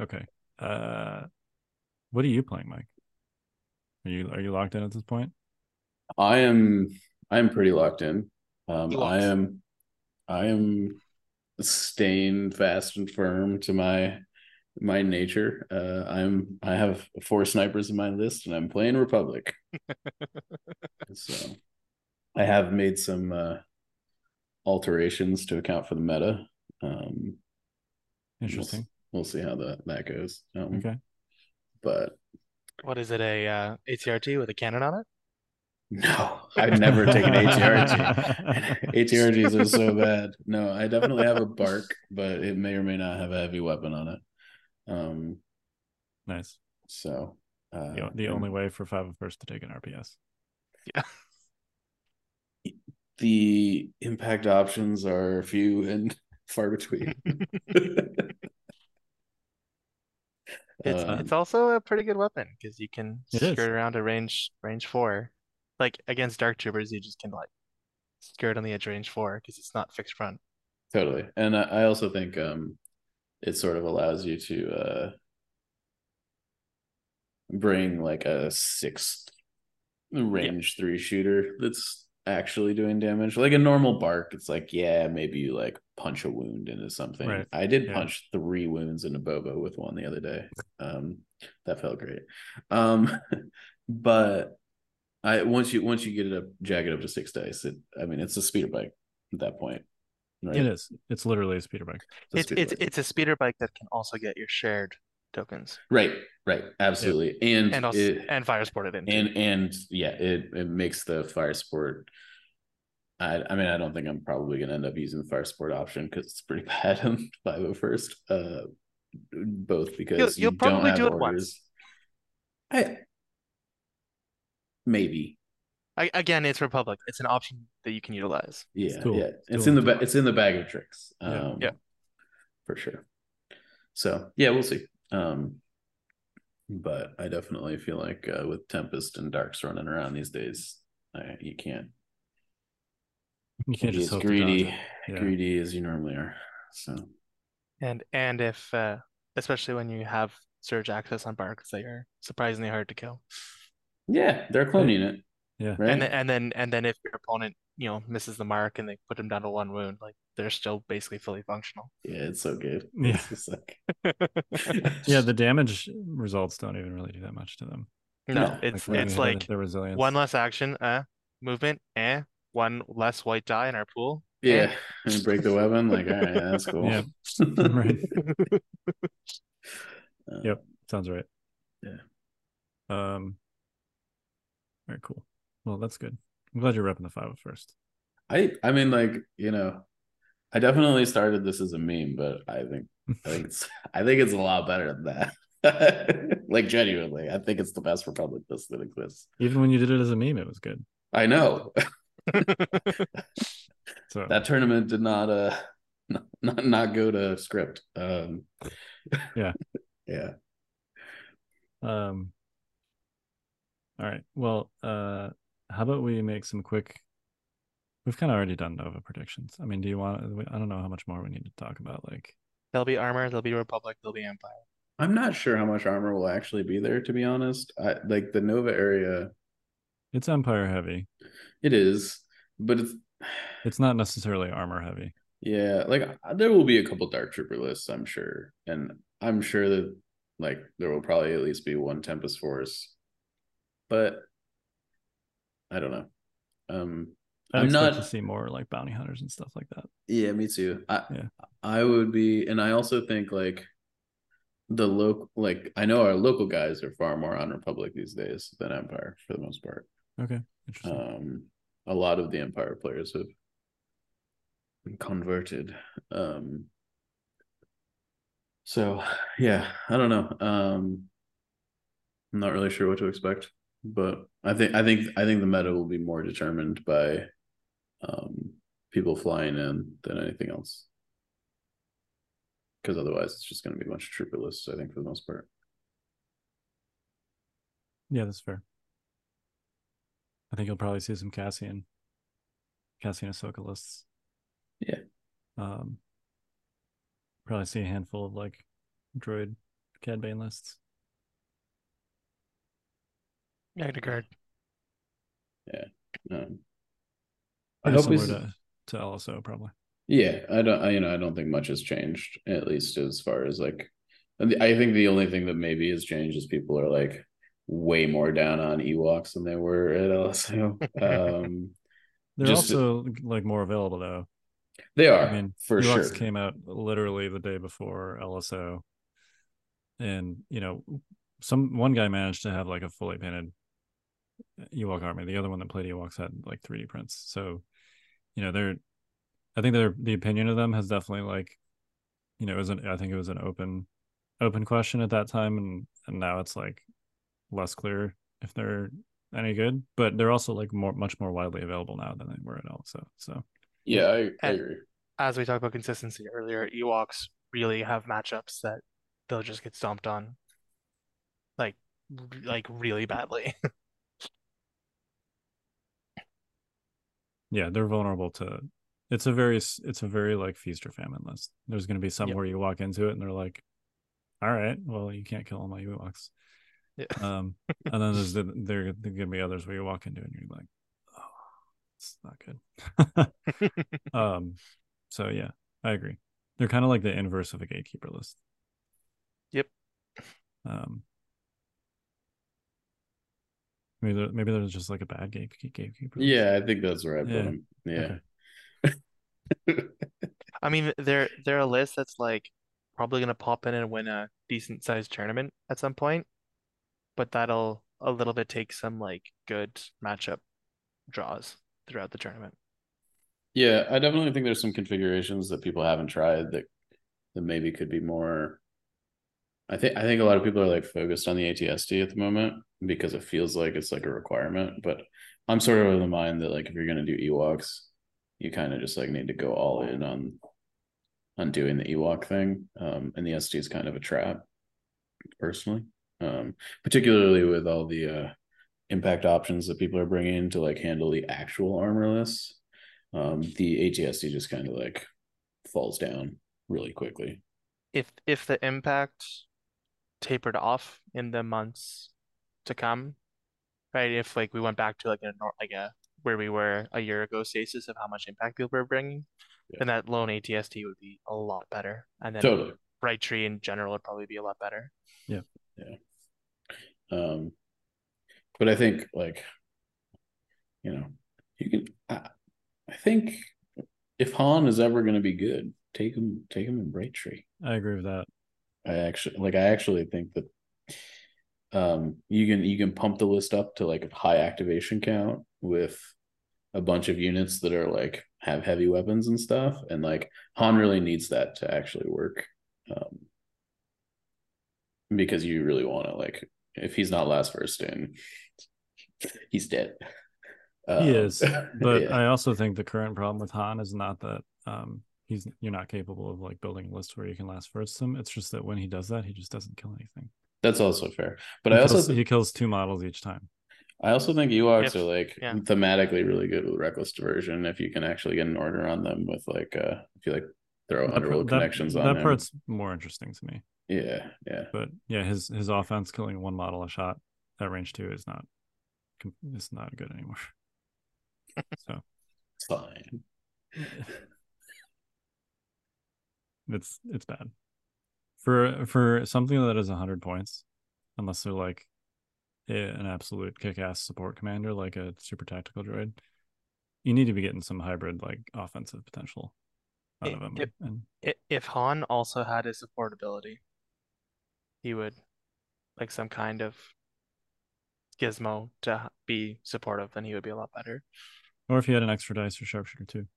okay. Uh, what are you playing, Mike? Are you are you locked in at this point? I am I am pretty locked in. Um, I am I am staying fast and firm to my my nature. Uh, I'm I have four snipers in my list, and I'm playing Republic. so I have made some uh, alterations to account for the meta. Um, we'll Interesting. We'll, see how that that goes. Um, Okay. but What is it? A uh, ATRT with a cannon on it? no, I've never taken ATRT. ATRTs are so bad. No, I definitely have a BARC, but it may or may not have a heavy weapon on it. Um, Nice. so uh, The, the only way for five of first to take an RPS. Yeah. The impact options are few and far between. It's Uh, it's also a pretty good weapon because you can It is. skirt around a range range four. Like against dark troopers, you just can like skirt on the edge range four because it's not fixed front. totally, and I, I also think um, it sort of allows you to uh, bring like a sixth range three shooter that's actually doing damage. Like a normal BARC, it's like yeah, maybe you like punch a wound into something. Right. I did Yeah. punch three wounds into Boba with one the other day. Um, that felt great. Um, but I once you once you get it up, jag it up to six dice. It, I mean, it's a speeder bike at that point. Right? It is. It's literally a speeder bike. a It's speeder it's bike. it's a speeder bike that can also get your shared tokens right, right, absolutely, and and also it, and fire sported in. and and yeah, it it makes the fire support. I I mean, I don't think I'm probably gonna end up using the fire support option because it's pretty bad on five oh first. Uh, both because you'll you probably don't have do it orders. I maybe I, again, it's Republic. It's an option that you can utilize. yeah cool. yeah It's it's cool. in the ba- it's in the bag of tricks. Yeah. Um, Yeah. for sure. So yeah, we'll see. Um, but I definitely feel like uh, with Tempest and Darks running around these days, I, you can't You can't be just as hope greedy. Yeah. greedy as you normally are. So And and if uh, especially when you have surge access on BARCs, they are surprisingly hard to kill. yeah, they're cloning clone unit. Yeah. Right. And then and then and then if your opponent you know misses the mark and they put him down to one wound, like they're still basically fully functional. yeah, it's so good. Yeah. It's like Yeah, the damage results don't even really do that much to them. No, No, it's when it's like the resilience. one less action, uh, movement, eh, one less white die in our pool. yeah, and break the weapon. Like, all right, that's cool. Yeah. right. Uh, Yep. Sounds right. Yeah. Um. Very cool. Well, that's good. I'm glad you're repping the five first. I I mean, like you know, I definitely started this as a meme, but I think I think it's I think it's a lot better than that. like genuinely, I think it's the best Republic list that exists. Even when you did it as a meme, it was good. I know So that tournament did not uh not not, not go to script. Um, Yeah. yeah. Um. All right. Well, uh, how about we make some quick? We've kind of already done Nova predictions. I mean, do you want? I don't know how much more we need to talk about. Like, There'll be armor, there'll be Republic, there'll be Empire. I'm not sure how much armor will actually be there. To be honest, I like the Nova area. It's Empire heavy. It is, but it's It's not necessarily armor heavy. Yeah, like uh, there will be a couple Dark Trooper lists, I'm sure, and I'm sure that like there will probably at least be one Tempest Force, but I don't know. Um, I'd I'm expect not- to see more like bounty hunters and stuff like that. yeah, me too. I Yeah. I would be, and I also think like the local, like I know our local guys are far more on Republic these days than Empire for the most part. Okay, interesting. Um, a lot of the Empire players have converted. Um, so yeah, I don't know. Um, I'm not really sure what to expect, but I think I think I think the meta will be more determined by um, people flying in than anything else. Because otherwise, it's just going to be a bunch of trooper lists. I think for the most part. Yeah, that's fair. I think you'll probably see some Cassian, Cassian Ahsoka lists. Yeah. Um, probably see a handful of like droid Cad Bane lists. Magna Guard. Um, I hope we similar to, to LSO probably. Yeah, I don't. I, you know, I don't think much has changed. At least as far as like, I think the only thing that maybe has changed is people are like way more down on Ewoks than they were at LSO. Um, They're Just- also like more available though. they are I mean, for Ewoks sure. came out literally the day before LSO, and you know, some one guy managed to have like a fully painted Ewok army. The other one that played Ewoks had like 3D prints. So, you know, they're, I think they're the opinion of them has definitely like, you know, it was an I think it was an open, open question at that time, and and now it's like less clear if they're any good, but they're also like more much more widely available now than they were at all. So so Yeah, I, I agree. As we talked about consistency earlier, Ewoks really have matchups that they'll just get stomped on, like like really badly. yeah they're vulnerable to it's a very it's a very like feast or famine list there's going to be some Yep. where you walk into it and they're like all right well you can't kill all my Ewoks Yeah. um and then there's the, there there going to be others where you walk into it and you're like oh it's not good um so yeah i agree they're kind of like the inverse of a gatekeeper list Yep. um maybe there, maybe there's just like a bad gate, gatekeeper list. Yeah, I think that's right. I Yeah. them. Yeah. I mean, they're they're a list that's like probably gonna pop in and win a decent sized tournament at some point, but that'll a little bit take some like good matchup draws throughout the tournament. Yeah, I definitely think there's some configurations that people haven't tried that that maybe could be more. I think I think a lot of people are like focused on the ATSD at the moment because it feels like it's like a requirement. But I'm sort of of the mind that like if you're gonna do Ewoks, you kind of just like need to go all in on on doing the Ewok thing. Um, and the SD is kind of a trap, personally. Um, particularly with all the uh impact options that people are bringing to like handle the actual armor lists um, the ATSD just kind of like falls down really quickly. If if the impact tapered off in the months to come, right? If like we went back to like a nor- like a where we were a year ago stasis of how much impact people were bringing, Yeah. then that lone ATSD would be a lot better, and then Totally. Bright Tree in general would probably be a lot better. Um, but I think like, you know, you can. I, I think if Han is ever going to be good, take him, take him in Bright Tree. i agree with that I actually like. I actually think that um you can you can pump the list up to like a high activation count with a bunch of units that are like have heavy weapons and stuff and like han really needs that to actually work um because you really want to like if he's not last first in he's dead He Um, is, but yeah. I also think the current problem with Han is not that um he's you're not capable of like building a list where you can last first him. It's just that when he does that, he just doesn't kill anything. that's also fair but he i also th- he kills two models each time. I also think Ewoks If- are like yeah. thematically really good with reckless diversion if you can actually get an order on them with like uh if you like throw underworld that- connections on that them. part's more interesting to me. Yeah, yeah. But yeah, his his offense killing one model a shot at range two is not com- is not good anymore. so It's fine. it's it's bad for for something that is 100 points unless they're like an absolute kick-ass support commander like a super tactical droid you need to be getting some hybrid like offensive potential out It- of him it- and If Han also had his support ability, he would like some kind of gizmo to be supportive, then he would be a lot better. or if he had an extra dice or sharpshooter too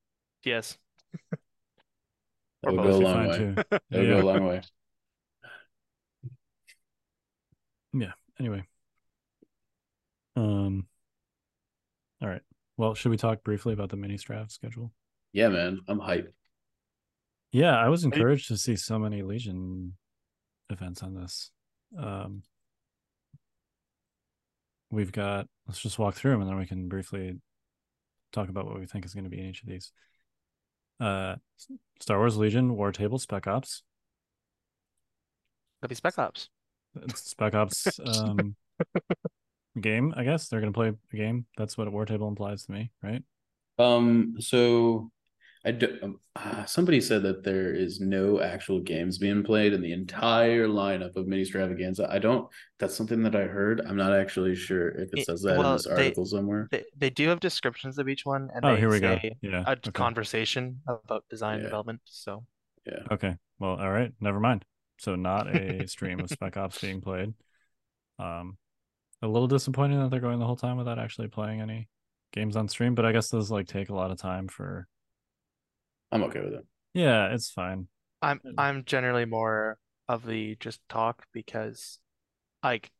Yes. That Or would both. go a long fine way. too. That would Yeah. go a long way. Yeah. anyway um all right Well, should we talk briefly about the mini strav schedule? Yeah, man, I'm hyped. Yeah, I was encouraged to see so many Legion events on this. Um, we've got let's just walk through them and then we can briefly talk about what we think is going to be in each of these. Uh, Star Wars Legion, War Table, Spec Ops. That'd be Spec Ops. It's Spec Ops um, game, I guess. They're going to play a game. That's what a War Table implies to me, right? Um, so I do, um, uh, somebody said that there is no actual games being played in the entire lineup of mini extravaganza. I don't. That's something that I heard. I'm not actually sure if it It- says that well, in this they- article somewhere. They, they do have descriptions of each one, and Oh, they here we go. Yeah. a okay. conversation about design Yeah. development. So yeah. Okay. Well, all right. Never mind. So not a stream of Spec Ops being played. Um, a little disappointing that they're going the whole time without actually playing any games on stream, but I guess those like take a lot of time for. I'm okay with it. Yeah, it's fine. I'm. I'm generally more of the just talk because like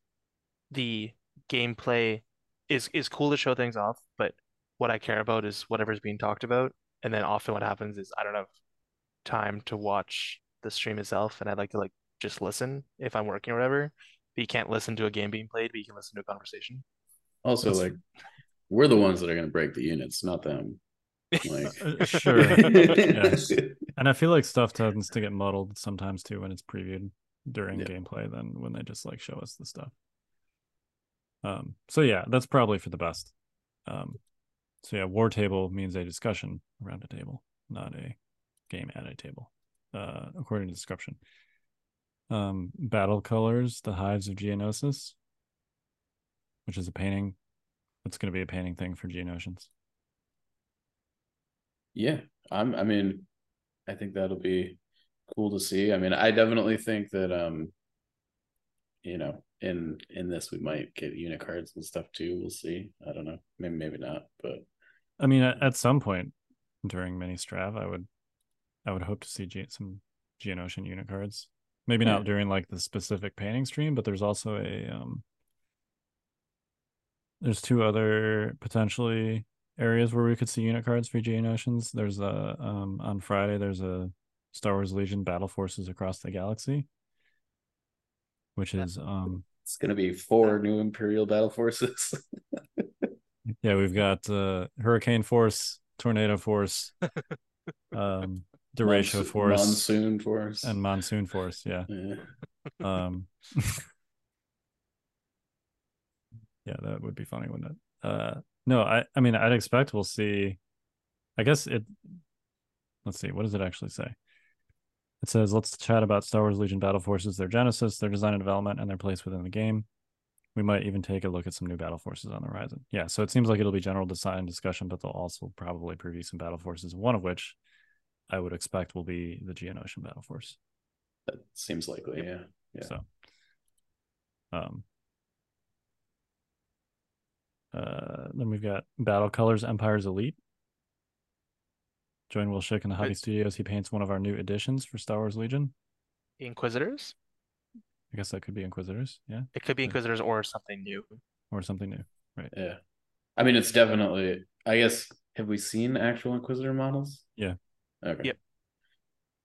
the gameplay is is cool to show things off, but what I care about is whatever's being talked about. And then often what happens is I don't have time to watch the stream itself, and I'd like to like just listen if I'm working or whatever. But you can't listen to a game being played, but you can listen to a conversation. Also, That's- like we're the ones that are going to break the units, not them. Like, Uh, sure. Yes. And I feel like stuff tends to get muddled sometimes too when it's previewed during Yeah. gameplay than when they just like show us the stuff. Um, so yeah, that's probably for the best. Um, so yeah, war table means a discussion around a table, not a game at a table, uh, according to description. Um, battle colors, the hives of Geonosis, which is a painting. It's going to be a painting thing for Geonosians. Yeah, I'm. I mean, I think that'll be cool to see. I mean, I definitely think that um, you know, in in this we might get unit cards and stuff too. We'll see. I don't know. Maybe maybe not, but I mean, at, at some point during mini strav, I would, I would hope to see Ge- some Geonosian unit cards. Maybe not during like the specific painting stream, but there's also a um. There's two other potentially areas where we could see unit cards for Geonosians. There's a um on Friday. There's a Star Wars Legion Battle Forces Across the Galaxy, which is um it's gonna be four new Imperial battle forces. yeah we've got uh Hurricane Force, Tornado Force, um Derecho Monsoon- Force, monsoon force, and monsoon force yeah yeah. um yeah that would be funny wouldn't it uh no i i mean i'd expect we'll see i guess it let's see what does it actually say it says let's chat about star wars legion battle forces their genesis their design and development and their place within the game we might even take a look at some new battle forces on the horizon yeah so it seems like it'll be general design discussion but they'll also probably preview some battle forces one of which i would expect will be the geonosian battle force That seems likely. Yeah. Yeah. so, um, uh, then we've got Battle Colors Empire's Elite. Join Will Schick in the Hobby Right. Studios. He paints one of our new additions for Star Wars Legion. Inquisitors? I guess that could be Inquisitors, yeah, It could be Yeah. Inquisitors or something new. or something new. Right. Yeah. I mean, it's definitely. I guess. Have we seen actual Inquisitor models? Yeah. Okay. Yep.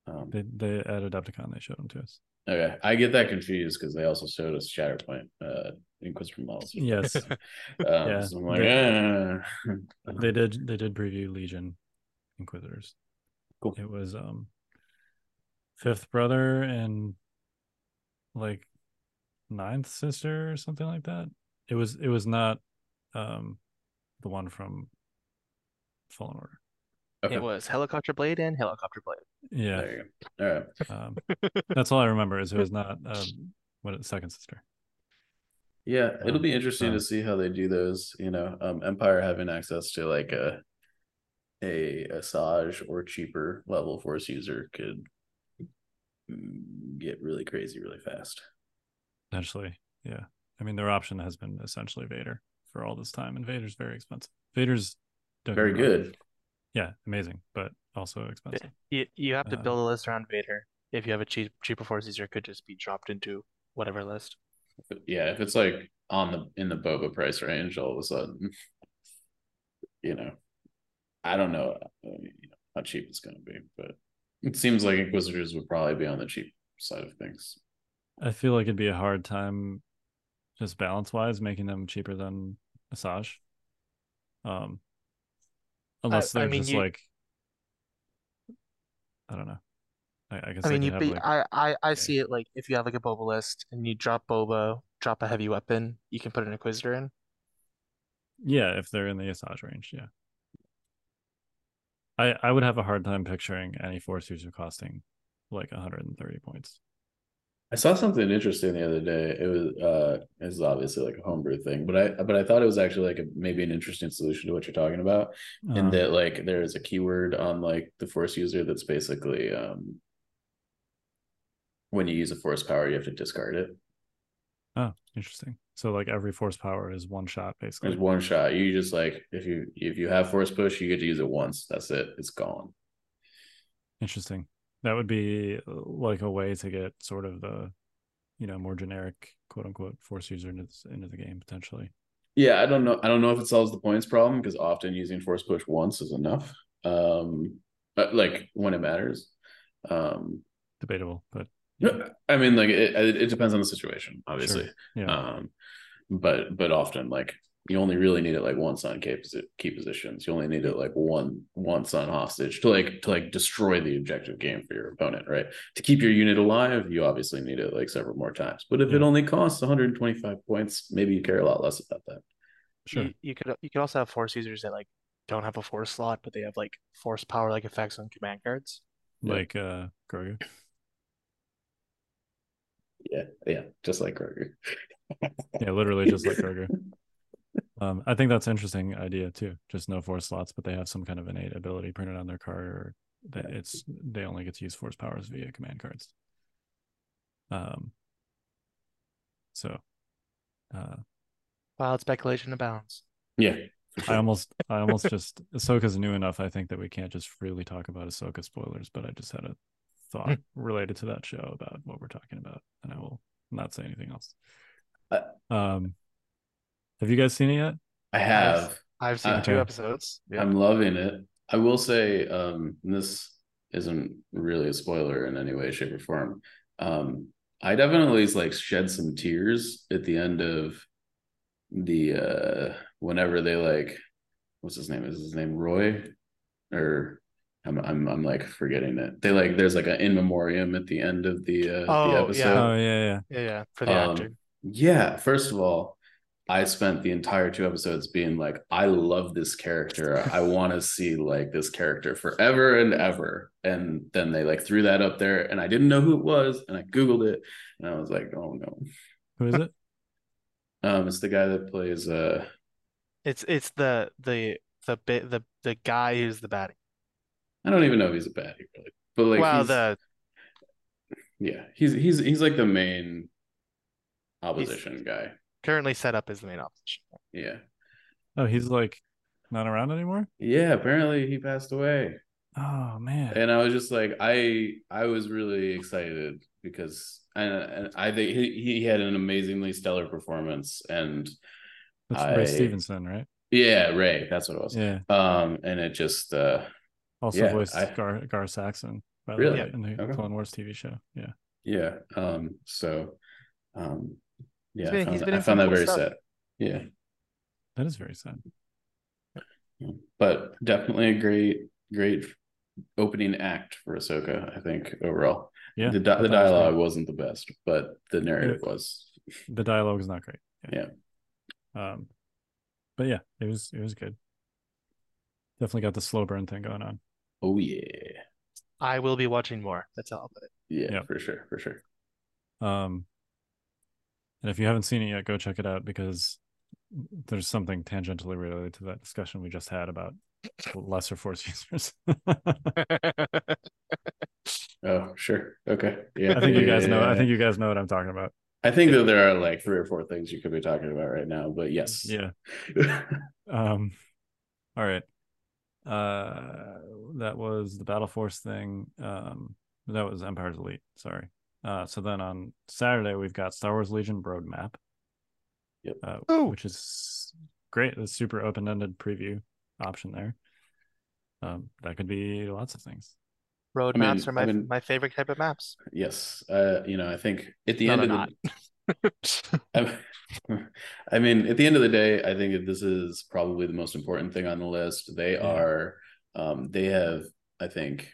Um, They they at Adepticon they showed them to us. Okay. I get that confused because they also showed us Shatterpoint uh, Inquisitor models. Yes, Um, Yeah. So I'm like, They- "Ah." they did they did preview Legion Inquisitors. Cool. It was um fifth brother and like ninth sister or something like that. It was it was not um the one from Fallen Order. Okay. It was Helicopter Blade and Helicopter Blade. Yeah. There you go. All right. Um that's all I remember is it was not um what second sister. Yeah, it'll Um, be interesting so- to see how they do those. You know, um, Empire having access to like a a Asajj or cheaper level force user could get really crazy really fast. Potentially. Yeah. I mean their option has been essentially Vader for all this time, and Vader's very expensive. Vader's Very good. Yeah, amazing, but also expensive. You you have to Uh, build a list around Vader. If you have a cheap cheaper force user, it could just be dropped into whatever list. Yeah, if it's like on the in the Boba price range, all of a sudden, you know, I don't know, uh, you know how cheap it's going to be, but it seems like Inquisitors would probably be on the cheap side of things. I feel like it'd be a hard time, just balance wise, making them cheaper than Asajj. Um, unless I they're mean, just you- like, I don't know. I, I guess I mean, you be, like- I, I, I yeah. see it like if you have like a Boba list and you drop Boba, drop a heavy weapon, you can put an Inquisitor in. Yeah, if they're in the Asajj range, yeah. I I would have a hard time picturing any force user costing like 130 points. I saw something interesting the other day. It was uh it's obviously like a homebrew thing, but I but I thought it was actually like a, maybe an interesting solution to what you're talking about. in Uh, that like there is a keyword on like the force user that's basically um when you use a force power you have to discard it. oh, interesting. So like every force power is one shot basically. There's one shot. You just like if you if you have force push, you get to use it once. That's it. It's gone. Interesting. That would be uh, like a way to get sort of the, you know, more generic quote unquote force user into this, into the game potentially. Yeah, I don't know. I don't know if it solves the points problem because often using force push once is enough. Um, but like when it matters. Um, Debatable, but yeah. I mean, like it, it depends on the situation, obviously. yeah. Um, but but often like you only really need it like once on key, key positions. You only need it like one once on hostage to like to like destroy the objective game for your opponent, right? To keep your unit alive, you obviously need it like several more times. But if it only costs 125 points, maybe you care a lot less about that. Sure. You, you could you could also have force users that like don't have a force slot, but they have like force power like effects on command cards. Yeah. Like uh Grogu. Yeah, yeah, just like Grogu. Yeah, literally just like Grogu. Um, I think that's an interesting idea too. Just no force slots, but they have some kind of innate ability printed on their card, or that it's they only get to use force powers via command cards. Um. So, uh, Wild speculation abounds. Yeah, I almost, I almost just Ahsoka's new enough. I think that we can't just freely talk about Ahsoka spoilers, but I just had a thought related to that show about what we're talking about, and I will not say anything else. Uh, um, have you guys seen it yet? I have. I've seen Uh, two episodes. Yeah. I'm loving it. I will say, um, this isn't really a spoiler in any way, shape, or form. Um, I definitely like shed some tears at the end of the uh whenever they like what's his name? Is his name Roy? Or I'm I'm I'm like forgetting it. They like there's like an in memoriam at the end of the uh Oh, the yeah. episode. Oh yeah, yeah. yeah, yeah, for the Um, actor. Yeah, first of all, I spent the entire two episodes being like, I love this character. I want to see like this character forever and ever. And then they like threw that up there, and I didn't know who it was, and I googled it, and I was like, oh no. Who is it? Um, it's the guy that plays uh It's it's the the the bit the the guy who's the baddie. I don't even know if he's a baddie really. But like well, the yeah, he's he's he's like the main opposition guy. Currently set up as the main opposition. Yeah. Oh, he's like not around anymore. Yeah, apparently he passed away. Oh man. and I was just like, I I was really excited because and, and I think he, he had an amazingly stellar performance, and That's I- Ray Stevenson, right? yeah, Ray, that's what it was. Yeah. Um, and it just uh, Also Yeah, voiced I- Gar Gar Saxon, by the Really? way, in the Okay. Clone Wars TV show. Yeah. yeah, um, so um, yeah, been- I found, he's that- been I found that cool very stuff. sad. Yeah, That is very sad. but definitely a great, great opening act for Ahsoka. I think overall, Yeah. the di- the it was dialogue wasn't the best, but the narrative was. The dialogue is not great. Yeah. Um, but yeah, it was it was good. Definitely got the slow burn thing going on. Oh yeah, I will be watching more. That's all. But yeah, Yep. for sure, for sure. Um, and if you haven't seen it yet, go check it out because there's something tangentially related to that discussion we just had about lesser force users. Oh, sure. Okay. Yeah. I think you guys yeah, know. I yeah. think you guys know what I'm talking about. I think that there are like three or four things you could be talking about right now, but yes. Yeah. Um, all right. Uh, that was the Battle Force thing. Um, that was Empire's Elite. Sorry. Uh, so then on Saturday we've got Star Wars Legion Roadmap. Yep. Uh, Ooh. which is great. The super open-ended preview. option there. Um, that could be lots of things. Road I mean- maps are my I mean- my favorite type of maps. Yes. Uh, you know, I think at the No, end they're of the I I mean, at the end of the day, I think that this is probably the most important thing on the list. They Yeah. are, um, they have, I think,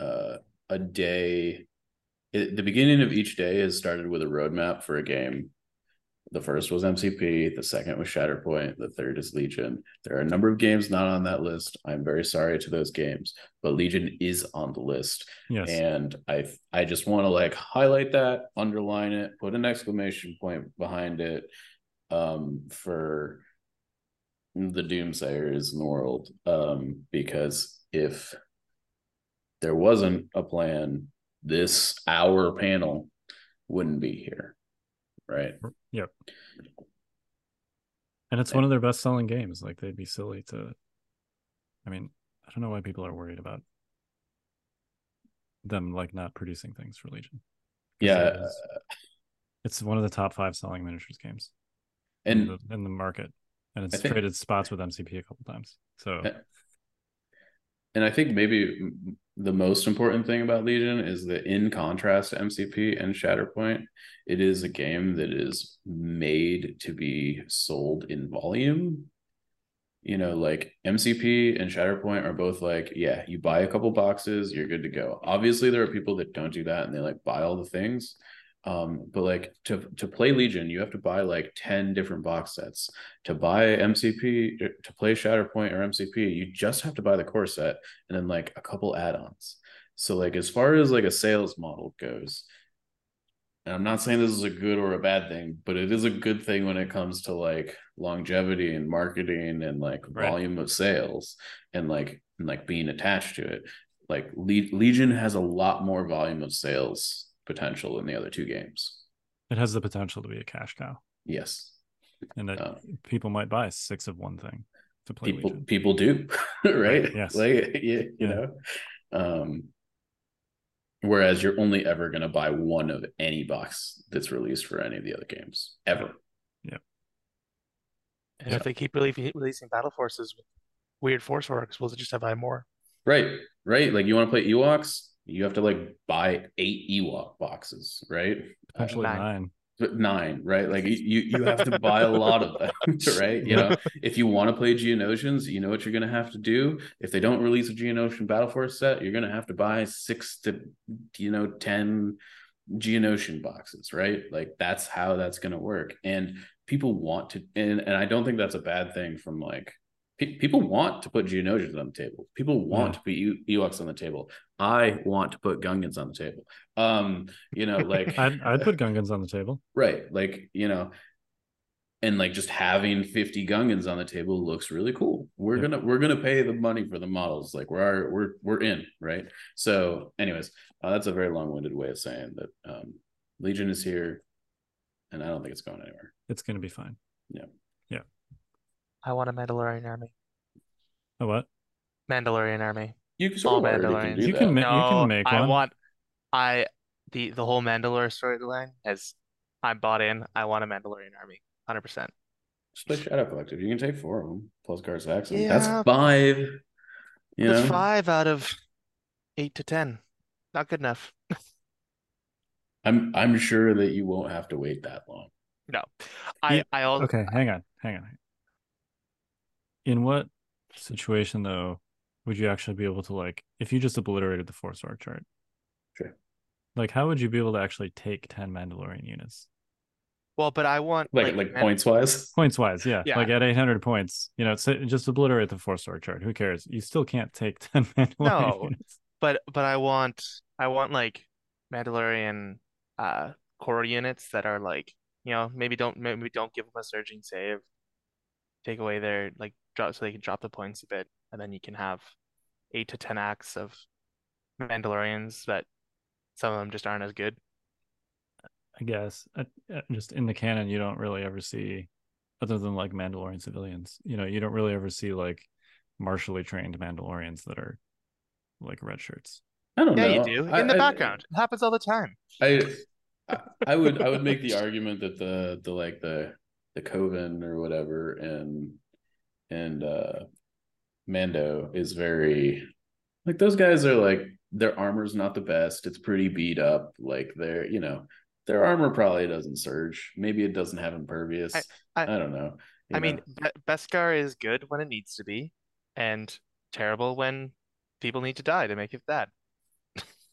uh, a day. It, the beginning of each day has started with a roadmap for a game. The first was MCP, the second was Shatterpoint, the third is Legion. There are a number of games not on that list. I'm very sorry to those games, but Legion is on the list Yes. and i i just want to like highlight that underline it put an exclamation point behind it um for the doomsayers in the world um because if there wasn't a plan this our panel wouldn't be here right Yep. And it's one of their best selling games. Like they'd be silly to I mean, I don't know why people are worried about them like not producing things for Legion. yeah it is- It's one of the top five selling miniatures games and in, the, in the market. And it's think- traded spots with MCP a couple times. So Uh, And I think maybe the most important thing about Legion is that, in contrast to MCP and Shatterpoint, it is a game that is made to be sold in volume. You know, like MCP and Shatterpoint are both like, yeah, you buy a couple boxes, you're good to go. Obviously, there are people that don't do that and they like buy all the things. Um, but like to to play Legion, you have to buy like 10 different box sets. To buy MCP er, to play Shatterpoint or MCP, you just have to buy the core set and then like a couple add-ons. So like as far as like a sales model goes, and I'm not saying this is a good or a bad thing, but it is a good thing when it comes to like longevity and marketing and like Right. volume of sales and like and like being attached to it. Like Le- Legion has a lot more volume of sales potential than the other two games. it has the potential to be a cash cow. Yes. And that Uh, people might buy six of one thing to play people Legion. people do right Yes. like you, you Yeah. know um whereas you're only ever going to buy one of any box that's released for any of the other games ever Yeah. And if they keep releasing battle forces with weird force orgs, we'll just have to buy more. right right like you want to play ewoks you have to like buy eight ewok boxes right Potentially nine. nine. Nine right like you you have to buy a lot of them right you know if you want to play Geonosians, you know what you're going to have to do. If they don't release a Geonosian Battle Force set, you're going to have to buy six to, you know, 10 Geonosian boxes, right? Like that's how that's going to work. And people want to, and, and I don't think that's a bad thing from like, pe- people want to put Geonosians on the table. People want Yeah. to put E- Ewoks on the table. I want to put Gungans on the table. Um, you know, like I'd I'd put Gungans on the table. Right. Like, you know, and like just having 50 Gungans on the table looks really cool. We're Yeah. gonna we're gonna pay the money for the models. Like we're we're we're in, right? So, anyways, uh, that's a very long-winded way of saying that um Legion is here and I don't think it's going anywhere. It's gonna be fine. I want a Mandalorian army. Oh what? Mandalorian army. You sort All of already can Mandalorians. You can ma- you can No, make I one. want I the the whole Mandalore storyline has I'm bought in. I want a Mandalorian army. 100%. Just play Shadow Collective. You can take four of them plus Gar Saxon. Yeah. That's five. You That's know? five out of eight to ten. Not good enough. I'm I'm sure that you won't have to wait that long. No. I Yeah, I also Okay, hang on, hang on. In what situation though would you actually be able to like if you just obliterated the force org chart? Sure. Like how would you be able to actually take 10 Mandalorian units? well, but I want Like like, Man- points wise. Points wise, yeah. Yeah. Like at 800 points, you know, say, just obliterate the force org chart. Who cares? You still can't take 10 Mandalorian No. units. but but I want I want like Mandalorian uh core units that are like you know maybe don't maybe don't give them a surging save, take away their like drop so they can drop the points a bit, and then you can have eight to ten acts of Mandalorians that some of them just aren't as good. I guess uh, uh, just in the canon, you don't really ever see, other than like Mandalorian civilians, you know, you don't really ever see like martially trained Mandalorians that are like red shirts. I don't Yeah, know. you do I- in the I- background. It happens all the time. I I- I would I would make the argument that the the like the the Covert or whatever and and uh Mando is very like those guys are like their armor's not the best. It's pretty beat up. Like they're you know their armor probably doesn't surge. Maybe it doesn't have impervious. I, I- I, don't know. you I know? mean, Be Beskar is good when it needs to be, and terrible when people need to die to make it bad.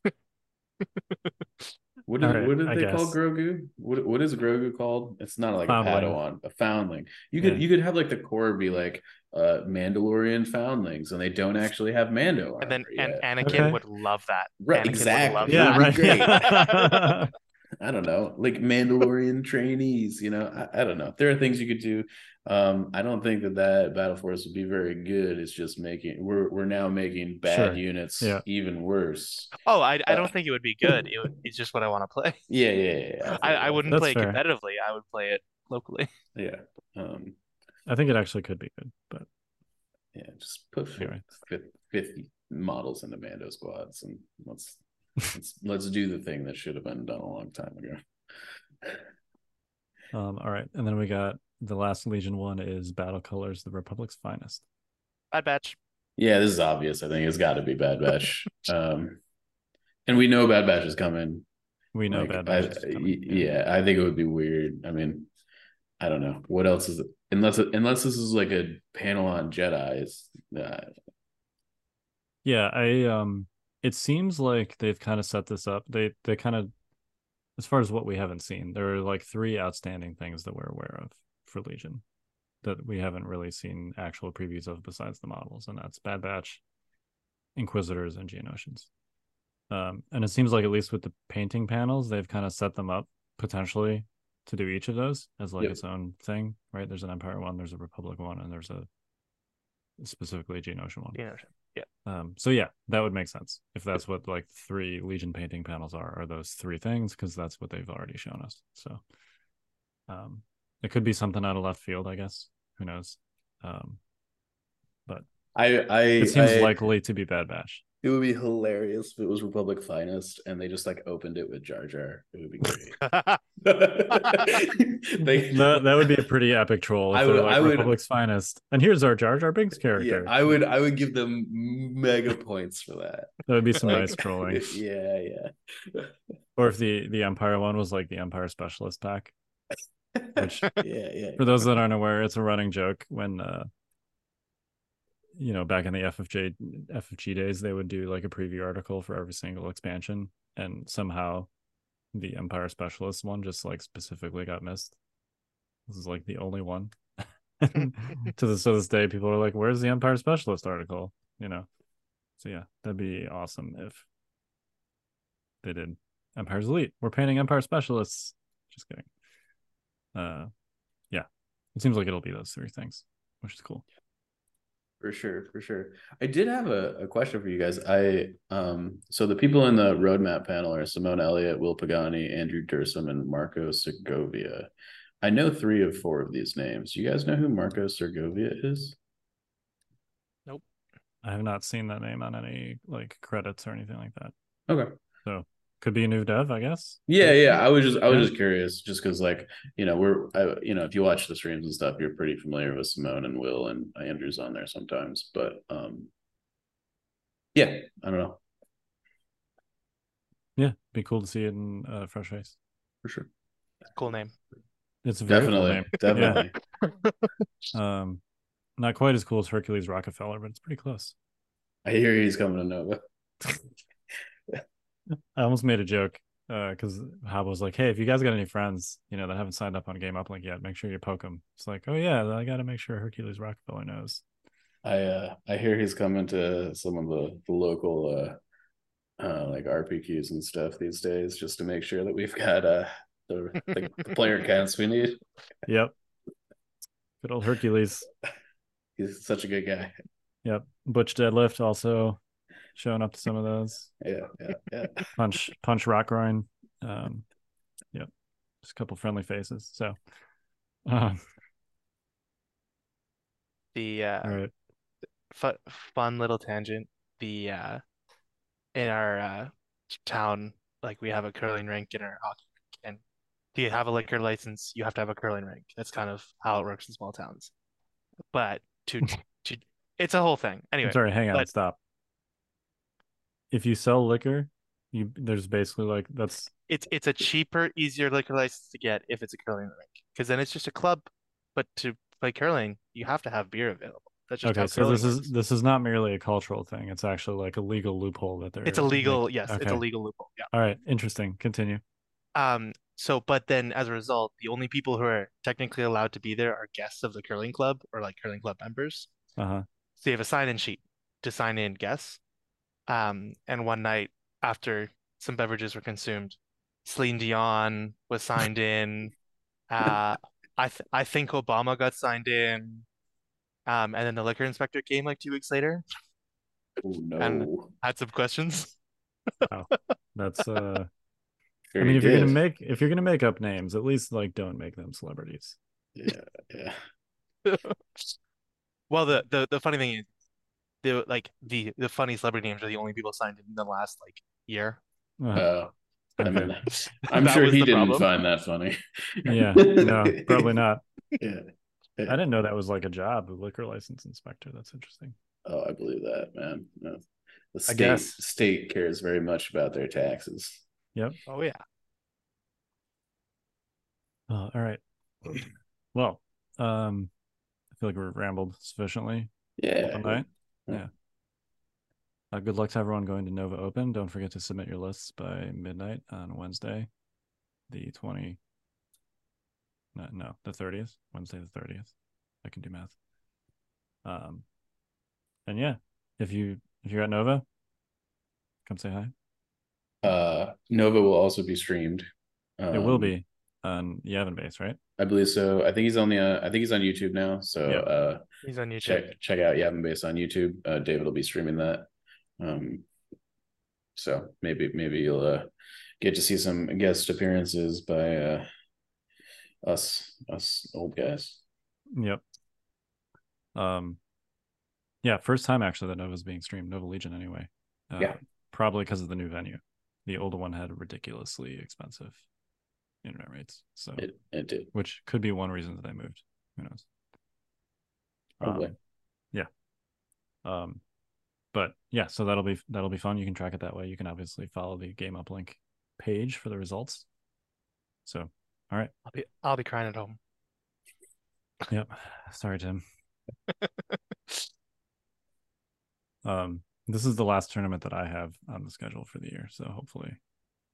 What did, Alright, what did I they call. Grogu? What what is Grogu called? It's not like Foundling. a Padawan, a foundling. You could Yeah. you could have like the core be like uh Mandalorian foundlings, and they don't actually have Mando And then and yet. Anakin Okay. would love that. Right, Anakin exactly. love Yeah, that. right. great. right. I don't know, like Mandalorian trainees. You know, I, I don't know. There are things you could do. Um, I don't think that that battle force would be very good. It's just making we're we're now making bad Sure. units Yeah. even worse. Oh, I I Uh, don't think it would be good. It would, it's just what I want to play. Yeah, yeah, yeah. yeah. I, I wouldn't That's play it fair. competitively. I would play it locally. Yeah. Um, I think it actually could be good, but Yeah, just put Anyway. 50, 50 models into Mando squads and let's let's let's do the thing that should have been done a long time ago. um, all right. And then we got the last Legion one is Battle Colors, the Republic's finest. Bad batch. Yeah, this is obvious. I think it's got to be Bad Batch. um, and we know Bad Batch is coming. We know Like, Bad I- Batch is coming. y- yeah, I think it would be weird. I mean, I don't know what else is it? unless unless this is like a panel on Jedi's. Uh, Yeah, I um it seems like they've kind of set this up. They they kind of as far as what we haven't seen, there are like three outstanding things that we're aware of for Legion that we haven't really seen actual previews of besides the models, and that's Bad Batch, Inquisitors, and Geonosians. Um, and it seems like at least with the painting panels, they've kind of set them up potentially to do each of those as like Yep. its own thing, right? There's an Empire one, there's a Republic one, and there's a specifically a Geonosian one. Know, Um, so yeah, that would make sense if that's what like three Legion painting panels are, are those three things, because that's what they've already shown us. So, um, it could be something out of left field, I guess. Who knows? Um, I I it seems I- likely to be Bad Batch. It would be hilarious if it was Republic Finest and they just like opened it with Jar Jar. It would be great. they, That, that would be a pretty epic troll. If I would- like I would- Republic's finest, and here's our Jar Jar Binks character. yeah. I would I would give them mega points for that. that would be some Like, nice trolling. Yeah, yeah. Or if the the Empire one was like the Empire Specialist pack. Which- yeah, yeah. For those that aren't aware, it's a running joke when uh you know, back in the FFJ FFG days, they would do like a preview article for every single expansion, and somehow the Empire Specialist one just like specifically got missed. This is like the only one. to this to this day, people are like, "Where's the Empire Specialist article?" You know. So yeah, that'd be awesome if they did Empire's Elite. We're painting Empire Specialists. Just kidding. Uh, yeah, it seems like it'll be those three things, which is cool. For sure, for sure. I did have a, a question for you guys. I um so the people in the roadmap panel are Simone Elliott, Will Pagani, Andrew Dursum, and Marco Segovia. I know three of four of these names. You guys know who Marco Segovia is? Nope. I have not seen that name on any like credits or anything like that. Okay. Could be a new dev, I guess. Yeah, yeah. I was just I was Yeah. just curious, just because like you know we're I, you know if you watch the streams and stuff, you're pretty familiar with Simone and Will and Andrew's on there sometimes, but um, yeah, I don't know Yeah, be cool to see it in uh, fresh face. for sure. Cool name. It's a very cool Definitely, name. definitely. Um, not quite as cool as Hercules Rockefeller, but it's pretty close. I hear he's coming to Nova. I almost made a joke because Hob was like, "Hey, if you guys got any friends, you know, that haven't signed up on Game Uplink yet, make sure you poke them." It's like, "Oh yeah, I got to make sure Hercules Rockefeller knows." I uh I hear he's coming to some of the, the local uh uh like RPQs and stuff these days just to make sure that we've got uh the, the, the player counts we need. Yep. Good old Hercules. He's such a good guy. Yep. Butch Deadlift also showing up to some of those. Yeah, yeah, yeah. Punch Punch Rockgroin. Um, yep. Just a couple friendly faces. So, um, The uh, all right. fu fun little tangent. The uh, in our uh, town, like we have a curling rink in our hockey rink, and do you have a liquor license? You have to have a curling rink. That's kind of how it works in small towns. But to to it's a whole thing. Anyway, I'm sorry, hang on, but- stop. If you sell liquor, you there's basically like that's it's it's a cheaper, easier liquor license to get if it's a curling rink, because then it's just a club. But to play curling, you have to have beer available. That's just okay. So this is this is not merely a cultural thing. It's actually like a legal loophole that they're. It's a like- legal, yes, it's a legal loophole. Yeah. All right, interesting. Continue. Um, so but then as a result, the only people who are technically allowed to be there are guests of the curling club or like curling club members. Uh huh. So you have a sign-in sheet to sign in guests. Um, and one night after some beverages were consumed, Celine Dion was signed in. Uh, I th I think Obama got signed in. Um, and then the liquor inspector came like two weeks later, Oh no. And- had some questions. wow. That's uh. Sure I mean, you if you're gonna make if you're gonna make up names, at least like don't make them celebrities. Yeah, yeah. Well, the, the the funny thing is, the like the the funny celebrity names are the only people signed in the last like year. Uh, I Okay. mean, I'm sure he didn't problem. find that funny. yeah, no, probably not. Yeah. I didn't know that was like a job, a liquor license inspector. That's interesting. Oh, I believe that, man. No. The I state guess. state cares very much about their taxes. Yep. Oh yeah. Oh, all right. Well, um, I feel like we've rambled sufficiently. Yeah. All right. Yeah. Uh, good luck to everyone going to Nova Open. Don't forget to submit your lists by midnight on Wednesday, the 20. No, no, the 30th. Wednesday the 30th. I can do math. Um, and yeah, if you if you're at Nova, come say hi. Uh Nova will also be streamed. it will Um, be on Yavin Base, right? I believe so. I think he's on the uh, I think he's on YouTube now. So Yeah. uh He's on YouTube. check check out Yavin Base on YouTube. Uh David will be streaming that. Um so maybe maybe you'll uh get to see some guest appearances by uh us us old guys. Yep. Um, yeah, first time actually that Nova's being streamed, Nova Legion anyway. Uh, Yeah. Probably because of the new venue. The old one had ridiculously expensive internet rates, so It it did. which could be one reason that they moved. Who knows? Probably. Um, yeah. Um, but yeah, so that'll be that'll be fun. You can track it that way. You can obviously follow the game uplink page for the results. So, all right. I'll be I'll be crying at home. Yep. Sorry, Tim. um, this is the last tournament that I have on the schedule for the year, so hopefully,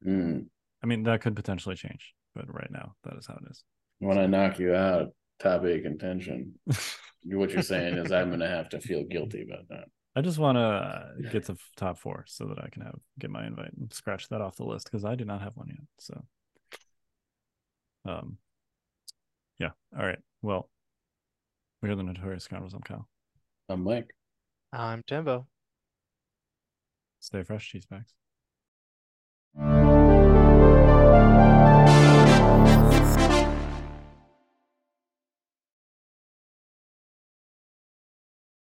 Mm. I mean, that could potentially change, but right now, that is how it is. When I knock you out, top eight contention. what you're saying is I'm gonna have to feel guilty about that. I just want to get to top four so that I can have get my invite and scratch that off the list because I do not have one yet. So, um, yeah. All right. Well, we are the Notorious Scoundrels. I'm Kyle. I'm Mike. I'm Timbo. Stay fresh, cheese bags thank you